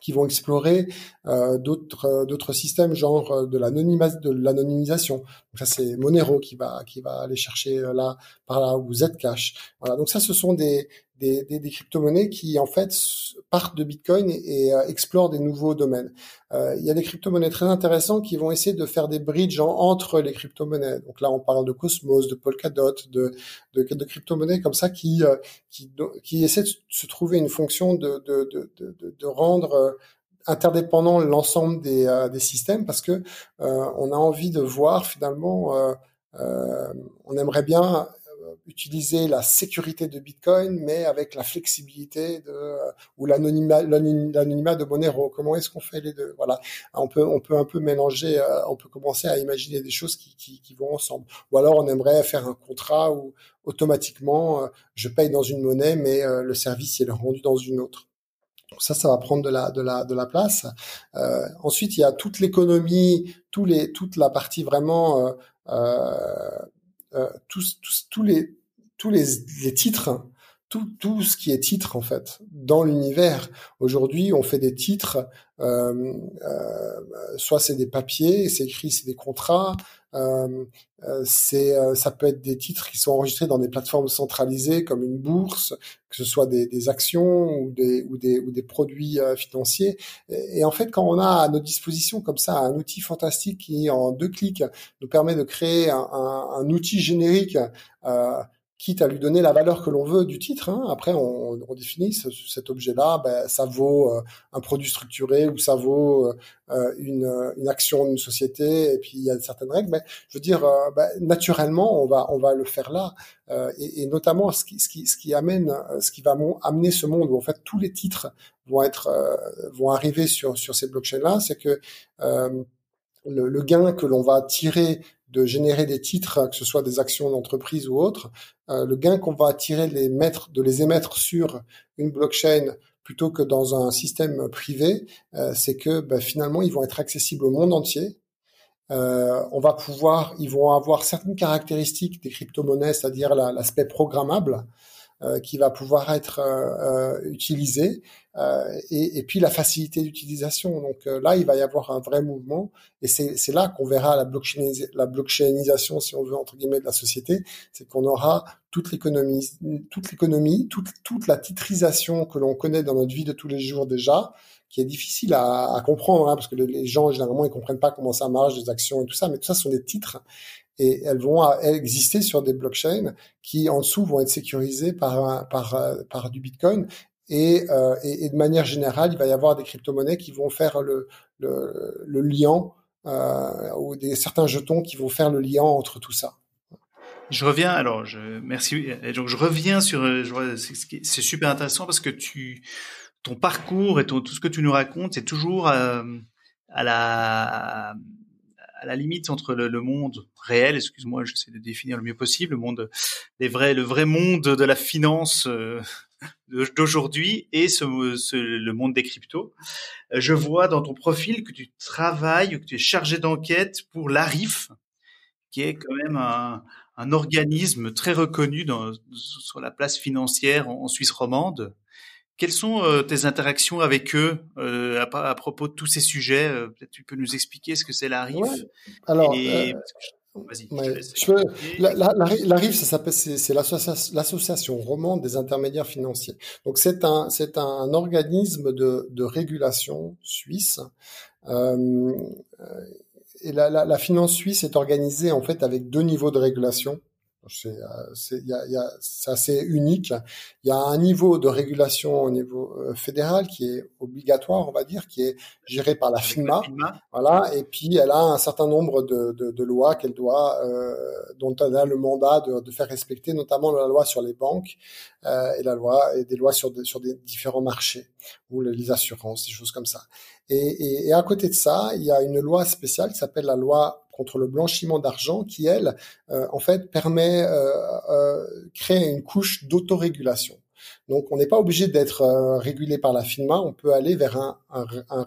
qui vont explorer euh, d'autres euh, d'autres systèmes genre de l'anonymisation. Ça c'est Monero qui va qui va aller chercher là par là ou Zcash. Voilà. Donc ça ce sont des des, des, crypto-monnaies qui en fait partent de Bitcoin et, et explorent des nouveaux domaines. Euh, il y a des crypto-monnaies très intéressantes qui vont essayer de faire des bridges entre les crypto-monnaies. Donc là, on parle de Cosmos, de Polkadot, de, de, crypto-monnaies comme ça qui, qui, qui essaient de se trouver une fonction de, de, de, de, de rendre interdépendant l'ensemble des, euh, des, systèmes parce que euh, on a envie de voir finalement, euh, euh on aimerait bien utiliser la sécurité de Bitcoin, mais avec la flexibilité de ou l'anonymat de Monero. Comment est-ce qu'on fait les deux? Voilà, on peut on peut un peu mélanger, on peut commencer à imaginer des choses qui, qui, vont ensemble. Ou alors on aimerait faire un contrat où automatiquement je paye dans une monnaie, mais le service est rendu dans une autre. Ça, ça va prendre de la de la de la place. Euh, ensuite, il y a toute l'économie, tous les toute la partie vraiment euh, euh, euh tous, tous tous les tous les, les titres tout, tout ce qui est titre en fait dans l'univers. Aujourd'hui, on fait des titres, euh, euh, soit c'est des papiers, c'est écrit, c'est des contrats, euh, euh c'est euh, ça peut être des titres qui sont enregistrés dans des plateformes centralisées comme une bourse, que ce soit des, des actions ou des ou des ou des produits euh, financiers. Et, et, en fait, quand on a à notre disposition comme ça un outil fantastique qui en deux clics nous permet de créer un, un, un outil générique quitte à lui donner la valeur que l'on veut du titre. Hein. Après, on, on, définit ce, cet objet-là, ben, ça vaut euh, un produit structuré ou ça vaut euh, une, une, action d'une société. Et puis il y a certaines règles, mais je veux dire, euh, ben, naturellement, on va on va le faire là, et, et, notamment ce qui, ce qui ce qui amène, ce qui va amener ce monde où en fait tous les titres vont être vont arriver sur sur ces blockchains-là, c'est que le, le, gain que l'on va tirer de générer des titres, que ce soit des actions d'entreprise ou autres, euh, le gain qu'on va tirer les mettre, de les émettre sur une blockchain plutôt que dans un système privé, c'est que bah, finalement ils vont être accessibles au monde entier. on va pouvoir, ils vont avoir certaines caractéristiques des crypto-monnaies, c'est-à-dire l'aspect programmable. Euh, qui va pouvoir être euh, euh, utilisé et, et, puis la facilité d'utilisation. Donc là, il va y avoir un vrai mouvement et c'est là qu'on verra la, blockchain, la blockchainisation, si on veut entre guillemets, de la société, c'est qu'on aura toute l'économie, toute l'économie, toute, toute la titrisation que l'on connaît dans notre vie de tous les jours déjà, qui est difficile à, à comprendre, hein, parce que les gens généralement ils comprennent pas comment ça marche, les actions et tout ça, mais tout ça sont des titres et elles vont exister sur des blockchains qui en dessous vont être sécurisées par par du Bitcoin et, euh, et, de manière générale, il va y avoir des crypto-monnaies qui vont faire le, le, lien euh, ou des certains jetons qui vont faire le lien entre tout ça. Je reviens alors, je merci. Donc je reviens sur, c'est super intéressant parce que tu, ton parcours et tout ce que tu nous racontes, c'est toujours euh, à la à la limite entre le, monde réel, excuse-moi, j'essaie de définir le mieux possible, le monde, les vrais, le vrai monde de la finance euh, d'aujourd'hui et ce, le monde des cryptos. Euh, je vois dans ton profil que tu travailles, que tu es chargé d'enquête pour l'ARIF, qui est quand même un, un organisme très reconnu dans, sur la place financière en Suisse romande. Quelles sont euh, tes interactions avec eux euh, à, propos de tous ces sujets euh, Peut-être tu peux nous expliquer ce que c'est la RIF Alors, Vas-y. la, la, la, RIF, ça s'appelle, c'est l'association romande des intermédiaires financiers. Donc c'est un, c'est un organisme de, de régulation suisse. Euh, et la, la, finance suisse est organisée en fait avec deux niveaux de régulation. C'est assez unique. Il y a un niveau de régulation au niveau euh, fédéral qui est obligatoire, on va dire, qui est géré par la FINMA. Voilà. Et puis elle a un certain nombre de, de, de lois qu'elle doit, euh, dont elle a le mandat de, de, faire respecter, notamment la loi sur les banques euh, et la loi et des lois sur, sur des différents marchés ou les assurances, des choses comme ça. Et, et, et à côté de ça, il y a une loi spéciale qui s'appelle la loi contre le blanchiment d'argent qui, elle, euh, en fait, permet euh, euh, créer une couche d'autorégulation. Donc, on n'est pas obligé d'être euh, régulé par la FINMA, on peut aller vers un, un, un,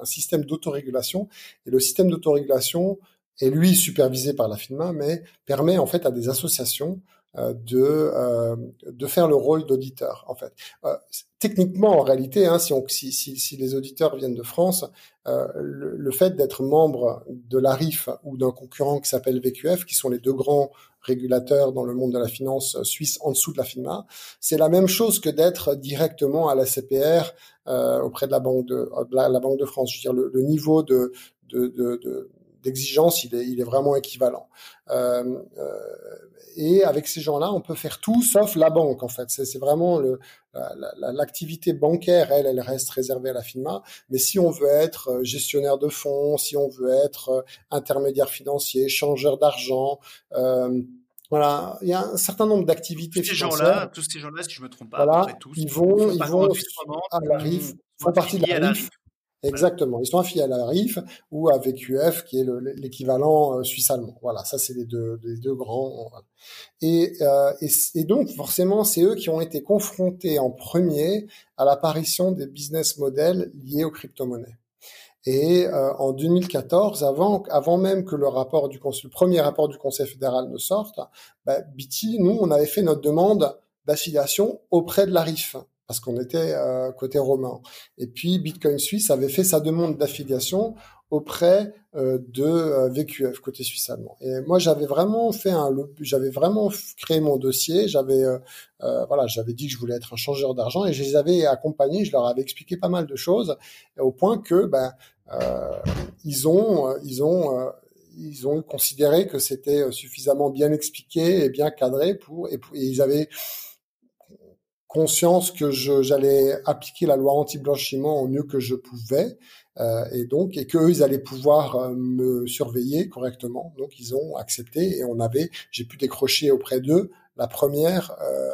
un système d'autorégulation. Et le système d'autorégulation est, lui, supervisé par la FINMA, mais permet en fait à des associations de euh, de faire le rôle d'auditeur en fait. Euh, techniquement, en réalité, hein, si, on, si, si, si, les auditeurs viennent de France, le, le, fait d'être membre de l'ARIF ou d'un concurrent qui s'appelle VQF, qui sont les deux grands régulateurs dans le monde de la finance suisse en dessous de la FINMA, c'est la même chose que d'être directement à la CPR auprès de la banque de la, banque de France. Je veux dire, le, le niveau de, de, de d'exigence, il est, il est vraiment équivalent. Euh, euh, et avec ces gens-là, on peut faire tout sauf la banque, en fait. C'est vraiment le, l'activité bancaire, elle, elle reste réservée à la FINMA. Mais si on veut être euh, gestionnaire de fonds, si on veut être euh, intermédiaire financier, changeur d'argent, euh, voilà, il y a un certain nombre d'activités. Tous ces gens-là, tous ces gens-là, si je me trompe pas, voilà, tous, ils vont, ils vont à la RIF, font partie de la RIF. Exactement. Ils sont affiliés à la RIF ou à VQF, qui est l'équivalent euh, suisse-allemand. Voilà, ça c'est les deux, les deux grands. Et, euh, et, donc forcément, c'est eux qui ont été confrontés en premier à l'apparition des business models liés aux crypto-monnaies. Et euh, en 2014, avant, avant même que le rapport du le premier rapport du Conseil fédéral ne sorte, bah, BT, nous, on avait fait notre demande d'affiliation auprès de la RIF parce qu'on était euh, côté romain. Et puis Bitcoin Suisse avait fait sa demande d'affiliation auprès euh, de euh, VQF côté suisse allemand. Et moi j'avais vraiment fait un j'avais vraiment créé mon dossier, j'avais voilà, j'avais dit que je voulais être un changeur d'argent et je les avais accompagnés, je leur avais expliqué pas mal de choses au point que ben ils ont ils ont ils ont considéré que c'était suffisamment bien expliqué et bien cadré pour et ils avaient conscience que j'allais appliquer la loi anti-blanchiment au mieux que je pouvais, euh, et donc et qu'eux ils allaient pouvoir euh, me surveiller correctement. Donc ils ont accepté et on avait, j'ai pu décrocher auprès d'eux la première euh,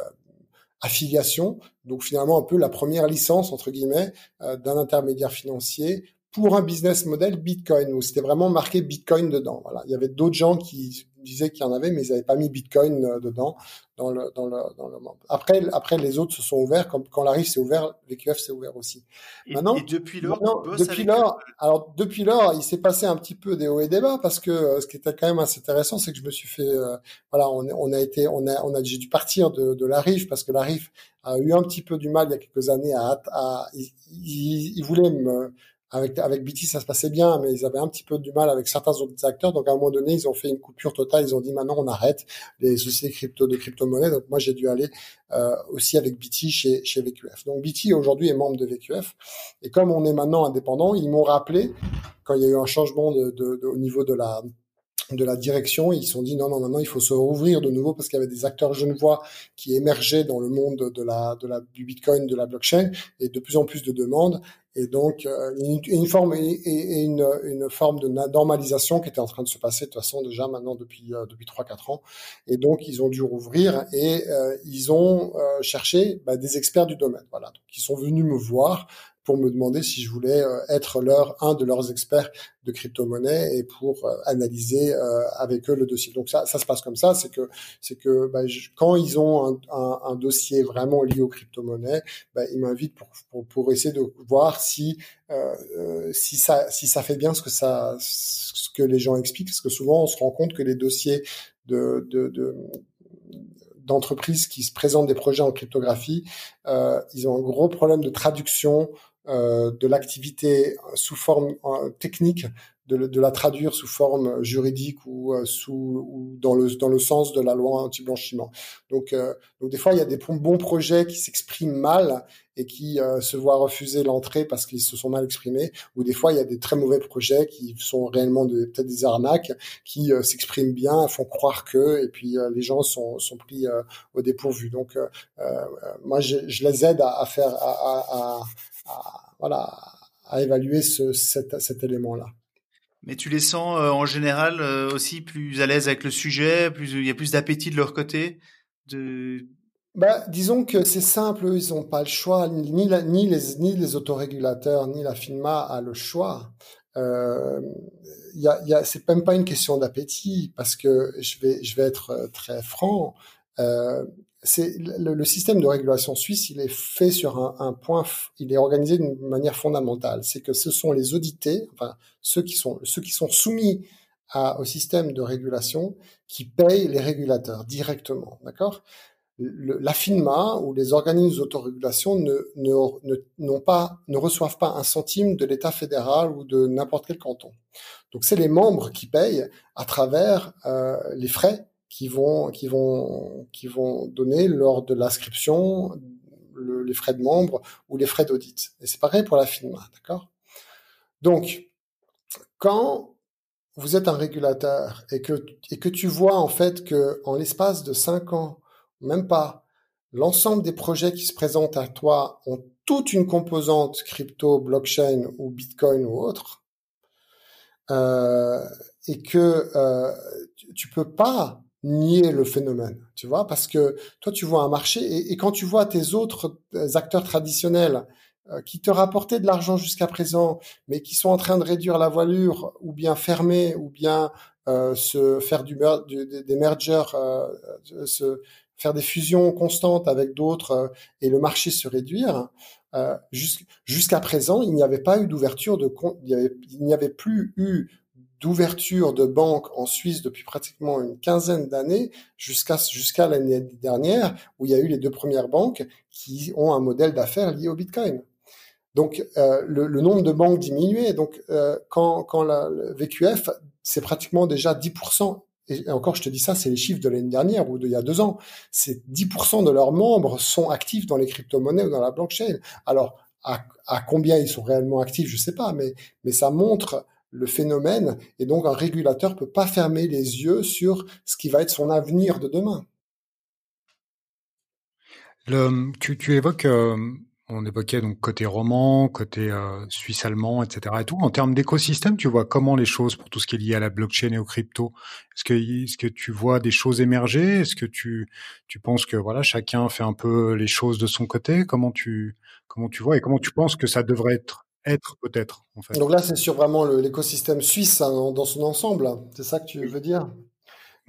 affiliation, donc finalement un peu la première licence entre guillemets euh, d'un intermédiaire financier pour un business model Bitcoin où c'était vraiment marqué Bitcoin dedans. Voilà, il y avait d'autres gens qui disaient qu'il y en avait, mais ils n'avaient pas mis Bitcoin euh, dedans dans le dans le dans le membre. Après après les autres se sont ouverts quand quand l'arrive s'est ouvert, VQF s'est ouvert aussi. Et, maintenant, et depuis lors, depuis lors, alors depuis lors, il s'est passé un petit peu des hauts et des bas parce que euh, ce qui était quand même assez intéressant, c'est que je me suis fait euh, voilà, on, on a été on a on a j'ai dû partir de de la rive parce que la rive a eu un petit peu du mal il y a quelques années à, à il, il, il voulait me avec, avec BT, ça se passait bien, mais ils avaient un petit peu du mal avec certains autres acteurs. Donc, à un moment donné, ils ont fait une coupure totale. Ils ont dit, maintenant, on arrête les sociétés crypto de crypto-monnaie. Donc, moi, j'ai dû aller euh, aussi avec BT chez, chez VQF. Donc, BT, aujourd'hui, est membre de VQF. Et comme on est maintenant indépendant, ils m'ont rappelé, quand il y a eu un changement de, de, de, au niveau de la de la direction, ils se sont dit non non maintenant il faut se rouvrir de nouveau parce qu'il y avait des acteurs genevois qui émergeaient dans le monde de la de la du Bitcoin, de la blockchain et de plus en plus de demandes. Et donc euh, une, une, forme et, une, une, forme de normalisation qui était en train de se passer de toute façon déjà maintenant depuis euh, depuis trois quatre ans. Et donc ils ont dû rouvrir et euh, ils ont cherché bah, des experts du domaine. Voilà. Donc ils sont venus me voir pour me demander si je voulais euh, être leur un de leurs experts de crypto-monnaie et pour euh, analyser euh, avec eux le dossier. Donc ça, ça se passe comme ça, c'est que c'est que bah, quand ils ont un, un, un, dossier vraiment lié aux crypto-monnaies, bah, ils m'invitent pour, pour, pour essayer de voir si euh, si ça si ça fait bien ce que ça ce que les gens expliquent, parce que souvent on se rend compte que les dossiers de, de, de d'entreprises qui se présentent des projets en cryptographie, euh, ils ont un gros problème de traduction de l'activité sous forme euh, technique, de, de, la traduire sous forme juridique ou euh, sous ou dans le dans le sens de la loi anti-blanchiment. Donc, donc des fois il y a des bons projets qui s'expriment mal et qui se voient refuser l'entrée parce qu'ils se sont mal exprimés, ou des fois il y a des très mauvais projets qui sont réellement peut-être des arnaques, qui s'expriment bien, font croire que, et puis les gens sont, sont pris au dépourvu. Donc moi je, je, les aide à, à faire à, à, à, voilà, à évaluer ce, cet, cet élément-là. Mais tu les sens euh, en général euh, aussi plus à l'aise avec le sujet, plus il y a plus d'appétit de leur côté. De... Bah, disons que c'est simple, ils n'ont pas le choix, ni, la, ni, les, ni les autorégulateurs, ni la FINMA a le choix. Euh, y a, y a, c'est même pas une question d'appétit, parce que je vais, je vais être euh, très franc. Euh, c'est le, système de régulation suisse, il est fait sur un, un point, il est organisé d'une manière fondamentale. C'est que ce sont les audités, enfin ceux qui sont ceux qui sont soumis à, au système de régulation, qui payent les régulateurs directement, d'accord? La FINMA ou les organismes d'autorégulation ne, ne, n'ont pas, ne reçoivent pas un centime de l'État fédéral ou de n'importe quel canton. Donc c'est les membres qui payent à travers euh, les frais qui vont qui vont qui vont donner lors de l'inscription le, les frais de membres ou les frais d'audit. Et c'est pareil pour la FINMA, d'accord? Donc, quand vous êtes un régulateur et que et que tu vois en fait que en l'espace de cinq ans, même pas, l'ensemble des projets qui se présentent à toi ont toute une composante crypto, blockchain ou Bitcoin ou autre, euh, et que euh, tu peux pas nier le phénomène, tu vois, parce que toi tu vois un marché et, quand tu vois tes autres euh, acteurs traditionnels euh, qui te rapportaient de l'argent jusqu'à présent, mais qui sont en train de réduire la voilure ou bien fermer ou bien euh, se faire du, des mergers, euh, se faire des fusions constantes avec d'autres et le marché se réduire. Jusqu'à présent, il n'y avait pas eu d'ouverture de compte, il n'y avait plus eu d'ouverture de banques en Suisse depuis pratiquement une quinzaine d'années jusqu'à jusqu'à l'année dernière où il y a eu les deux premières banques qui ont un modèle d'affaires lié au Bitcoin. Donc euh, le, le, nombre de banques diminuait. Donc euh, quand, quand la, VQF, c'est pratiquement déjà 10%. Et encore, je te dis ça, c'est les chiffres de l'année dernière ou d'il y a deux ans. C'est 10% de leurs membres sont actifs dans les crypto-monnaies ou dans la blockchain. Alors, à, à combien ils sont réellement actifs, je sais pas, mais, mais ça montre le phénomène et donc un régulateur peut pas fermer les yeux sur ce qui va être son avenir de demain. Tu, évoques, euh, on évoquait donc côté roman, côté euh, suisse allemand, etc. Et tout. En termes d'écosystème, tu vois comment les choses pour tout ce qui est lié à la blockchain et aux crypto. Est-ce que, est-ce que tu vois des choses émerger? Est-ce que tu, tu penses que voilà, chacun fait un peu les choses de son côté? Comment tu, comment tu vois et comment tu penses que ça devrait être être peut-être en fait. Donc là, c'est sur vraiment l'écosystème suisse hein, dans son ensemble. C'est ça que tu veux dire?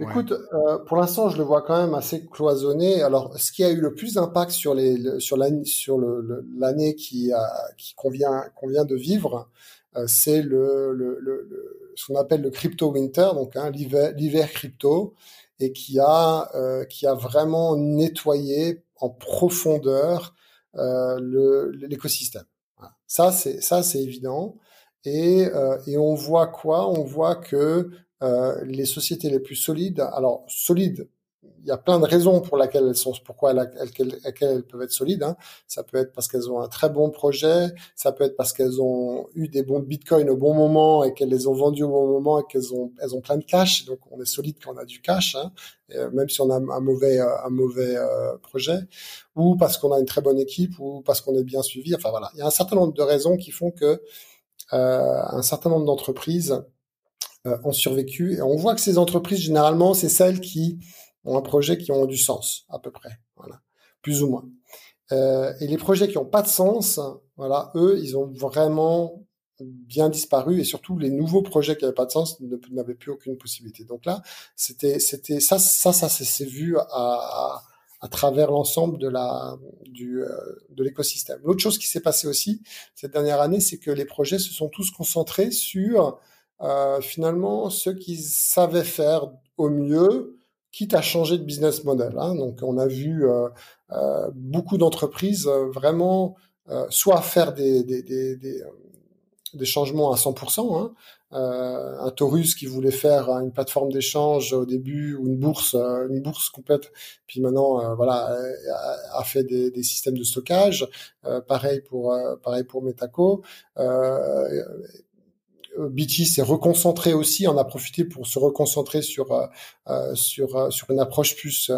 Écoute, euh, pour l'instant, je le vois quand même assez cloisonné. Alors, ce qui a eu le plus d'impact sur les sur l'année sur l'année qui a qui convient qu'on vient de vivre, euh, c'est le, le, le, ce qu'on appelle le crypto winter, donc hein, l'hiver l'hiver crypto, et qui a euh, qui a vraiment nettoyé en profondeur euh, l'écosystème. Ça, c'est ça, c'est évident. Et, euh, et on voit quoi? On voit que euh, les sociétés les plus solides, alors solides, y a plein de raisons pour lesquelles elles sont, pourquoi elles, elles, elles, peuvent être solides. Hein. Ça peut être parce qu'elles ont un très bon projet, ça peut être parce qu'elles ont eu des bons bitcoins au bon moment et qu'elles les ont vendus au bon moment et qu'elles ont, elles ont plein de cash. Donc on est solide quand on a du cash, hein, euh, même si on a un mauvais, euh, un mauvais euh, projet, ou parce qu'on a une très bonne équipe, ou parce qu'on est bien suivi. Enfin voilà, il y a un certain nombre de raisons qui font que euh, un certain nombre d'entreprises euh, ont survécu. Et on voit que ces entreprises, généralement, c'est celles qui ont un projet qui ont du sens, à peu près, voilà, plus ou moins. Euh, et les projets qui n'ont pas de sens, voilà, eux, ils ont vraiment bien disparu et surtout les nouveaux projets qui n'avaient pas de sens n'avaient plus aucune possibilité. Donc là, c'était, c'était ça, ça, ça, s'est vu à, à, travers l'ensemble de la du euh, de l'écosystème. L'autre chose qui s'est passée aussi cette dernière année, c'est que les projets se sont tous concentrés sur euh, finalement ceux qui savaient faire au mieux, quitte à changer de business model. Hein. Donc on a vu euh, euh beaucoup d'entreprises euh, vraiment soit faire des, changements à 100%, hein. un Taurus qui voulait faire une plateforme d'échange au début ou une bourse, une bourse complète, puis maintenant voilà a, fait des, systèmes de stockage. pareil pour Metaco. BT s'est reconcentré aussi, en a profité pour se reconcentrer sur euh, euh, sur euh, sur une approche plus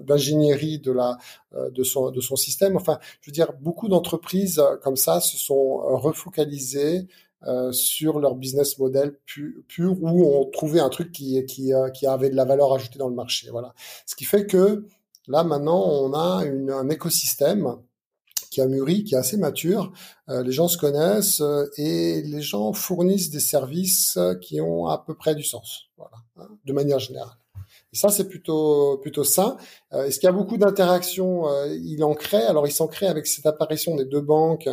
d'ingénierie de la de son de son système. Enfin, je veux dire, beaucoup d'entreprises comme ça se sont refocalisées sur leur business model pur, pur où on trouvait un truc qui qui qui avait de la valeur ajoutée dans le marché. Voilà. Ce qui fait que là maintenant on a une, un écosystème qui a mûri, qui est assez mature. Euh, les gens se connaissent euh, et les gens fournissent des services qui ont à peu près du sens, voilà, hein, de manière générale. Et ça, c'est plutôt plutôt sain. Euh, Est-ce qu'il y a beaucoup d'interactions euh, Il en crée? Alors, il s'en crée avec cette apparition des deux banques.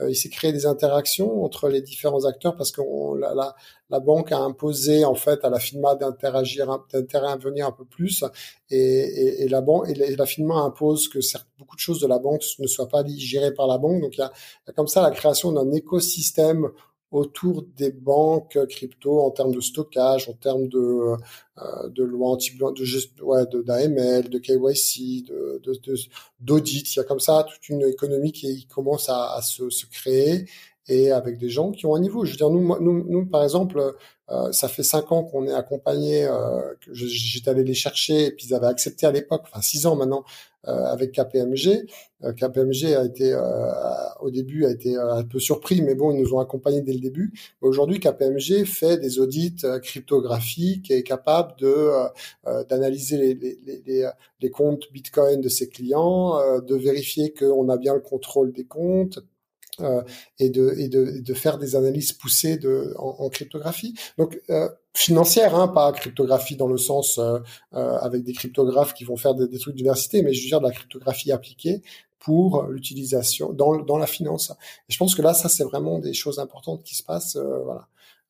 Euh, il s'est créé des interactions entre les différents acteurs parce que la, la, la, banque a imposé en fait à la FINMA d'interagir, d'intervenir un peu plus, et, et, et la banque et la, FINMA impose que beaucoup de choses de la banque ne soient pas gérées par la banque. Donc, il y a, il y a comme ça la création d'un écosystème autour des banques crypto en termes de stockage, en termes de euh, de loi anti de ouais, d'AML, de KYC, de d'audit. Il y a comme ça toute une économie qui commence à, à se, se, créer et avec des gens qui ont un niveau. Je veux dire, nous, nous, nous par exemple, euh, ça fait cinq ans qu'on est accompagné, euh, j'étais allé les chercher et puis ils avaient accepté à l'époque, enfin six ans maintenant, euh, avec KPMG. Euh, KPMG a été euh, au début a été un peu surpris, mais bon, ils nous ont accompagnés dès le début. Aujourd'hui, KPMG fait des audits cryptographiques et est capable de d'analyser les, les, les, les, comptes Bitcoin de ses clients, de vérifier qu'on a bien le contrôle des comptes, euh, et, de, et, de, de, faire des analyses poussées de, en, cryptographie. Donc euh, financière, hein, pas cryptographie dans le sens euh, euh avec des cryptographes qui vont faire des, des, trucs d'université, mais je veux dire de la cryptographie appliquée pour l'utilisation dans, dans la finance. Et je pense que là, ça c'est vraiment des choses importantes qui se passent. Euh, voilà.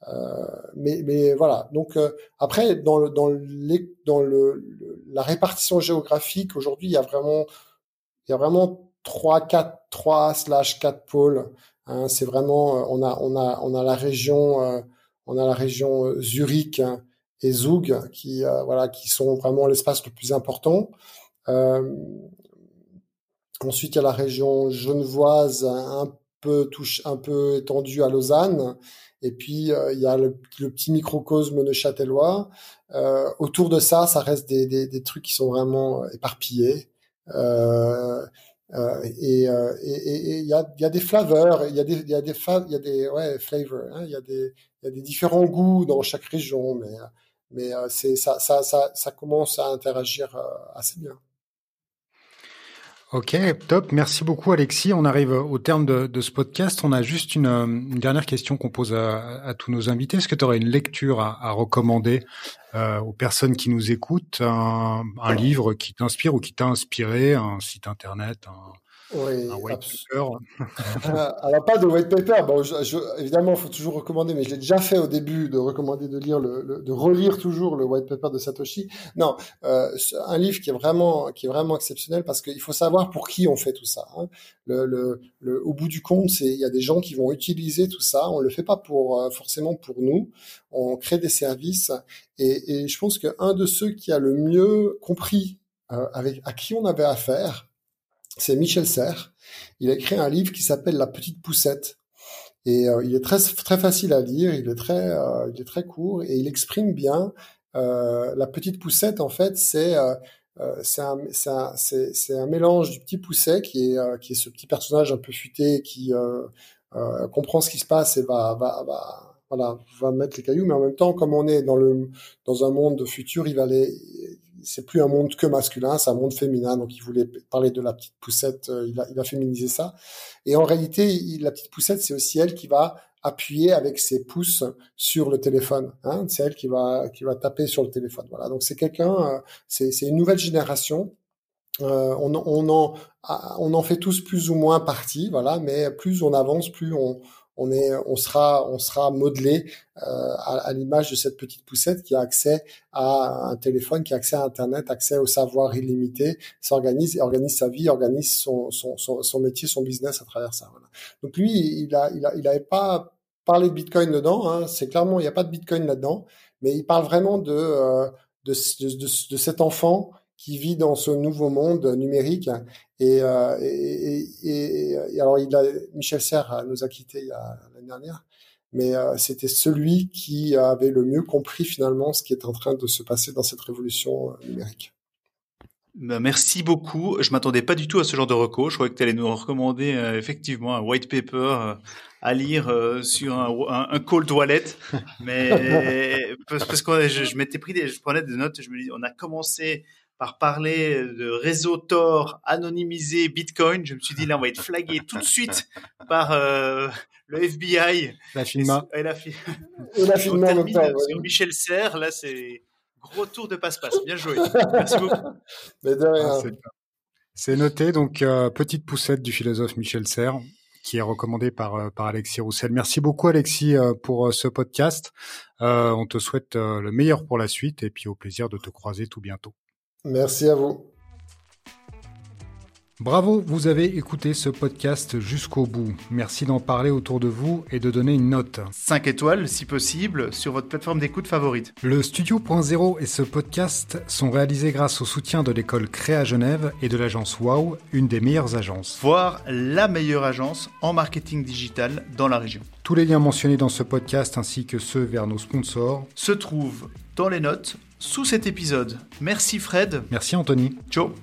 Euh, mais, mais voilà. Donc après, dans le dans les dans le, la répartition géographique aujourd'hui, il y a vraiment il y a vraiment 3 4 3 slash 4 pôles. Hein, c'est vraiment euh, on a on a on a la région euh, on a la région euh, Zurich et Zug qui voilà qui sont vraiment l'espace le plus important. ensuite il y a la région genevoise un peu touche un peu étendue à Lausanne et puis il y a le, petit microcosme de Châtellois. autour de ça, ça reste des, des, des trucs qui sont vraiment éparpillés. Euh, et euh, il y, a, y a des flaveurs, il y a des il y a des il y a des ouais flavors, hein, il y a des il y a des différents goûts dans chaque région, mais mais euh, c'est ça, ça ça ça commence à interagir assez bien. Ok, top. Merci beaucoup, Alexis. On arrive au terme de, ce podcast. On a juste une, dernière question qu'on pose à, tous nos invités. Est-ce que tu aurais une lecture à, recommander euh, aux personnes qui nous écoutent, un, un livre qui t'inspire ou qui t'a inspiré, un site internet, un, oui, un white paper. Alors pas de white paper. Bon, évidemment, il faut toujours recommander, mais je l'ai déjà fait au début de recommander de lire le, de relire toujours le white paper de Satoshi. Non, euh, un livre qui est vraiment qui est vraiment exceptionnel parce qu'il faut savoir pour qui on fait tout ça. Hein. Le, le, au bout du compte, c'est il y a des gens qui vont utiliser tout ça. On le fait pas pour euh, forcément pour nous. On crée des services et, et je pense qu'un de ceux qui a le mieux compris euh, avec à qui on avait affaire c'est Michel Serres. Il a écrit un livre qui s'appelle La petite poussette. Et euh, il est très très facile à lire, il est très euh, il est très court et il exprime bien euh, la petite poussette. En fait, c'est c'est un c'est c'est un mélange du petit pousset qui est qui est ce petit personnage un peu futé qui comprend ce qui se passe et va va va voilà va mettre les cailloux, mais en même temps, comme on est dans le dans un monde futur, il va les c'est plus un monde que masculin, c'est un monde féminin. Donc il voulait parler de la petite poussette, euh, il, a, il a féminisé ça. Et en réalité, la petite poussette, c'est aussi elle qui va appuyer avec ses pouces sur le téléphone. Hein. C'est elle qui va qui va taper sur le téléphone. Voilà. Donc c'est quelqu'un, euh, c'est une nouvelle génération. Euh, on, on, en on en fait tous plus ou moins partie, voilà. Mais plus on avance, plus on on est, on sera, on sera modelé euh, à, l'image de cette petite poussette qui a accès à un téléphone, qui a accès à Internet, accès au savoir illimité, s'organise, organise sa vie, organise son, son, son, métier, son business à travers ça. Voilà. Donc lui, il a, il a, il avait pas parlé de Bitcoin dedans. Hein, c'est clairement, il n'y a pas de Bitcoin là-dedans, mais il parle vraiment de, euh, de, de, de cet enfant qui vit dans ce nouveau monde numérique. Et, euh, et, et, et, alors, il a, Michel Serres nous a quittés l'année dernière, mais euh, c'était celui qui avait le mieux compris finalement ce qui est en train de se passer dans cette révolution euh, numérique. Ben, merci beaucoup. Je m'attendais pas du tout à ce genre de recours. Je croyais que tu allais nous recommander euh, effectivement un white paper euh, à lire euh, sur un, un, cold wallet. Mais parce, que je, je m'étais pris des, je prenais des notes. Je me dis, on a commencé par parler de réseau Tor anonymisé Bitcoin. Je me suis dit, là, on va être flagué tout de suite par euh, le FBI. La FINMA. Et, la, et la FINMA. Sur Michel Serre, là, c'est gros tour de passe-passe. Bien joué. Merci beaucoup. Mais de rien. Ah, c'est noté. Donc, euh, petite poussette du philosophe Michel Serre qui est recommandé par, euh, par Alexis Roussel. Merci beaucoup Alexis pour ce podcast. on te souhaite le meilleur pour la suite et puis au plaisir de te croiser tout bientôt. Merci à vous. Bravo, vous avez écouté ce podcast jusqu'au bout. Merci d'en parler autour de vous et de donner une note. 5 étoiles, si possible, sur votre plateforme d'écoute favorite. Le Studio.0 et ce podcast sont réalisés grâce au soutien de l'école Créa Genève et de l'agence Wow, une des meilleures agences. Voire la meilleure agence en marketing digital dans la région. Tous les liens mentionnés dans ce podcast ainsi que ceux vers nos sponsors se trouvent dans les notes sous cet épisode. Merci Fred. Merci Anthony. Ciao.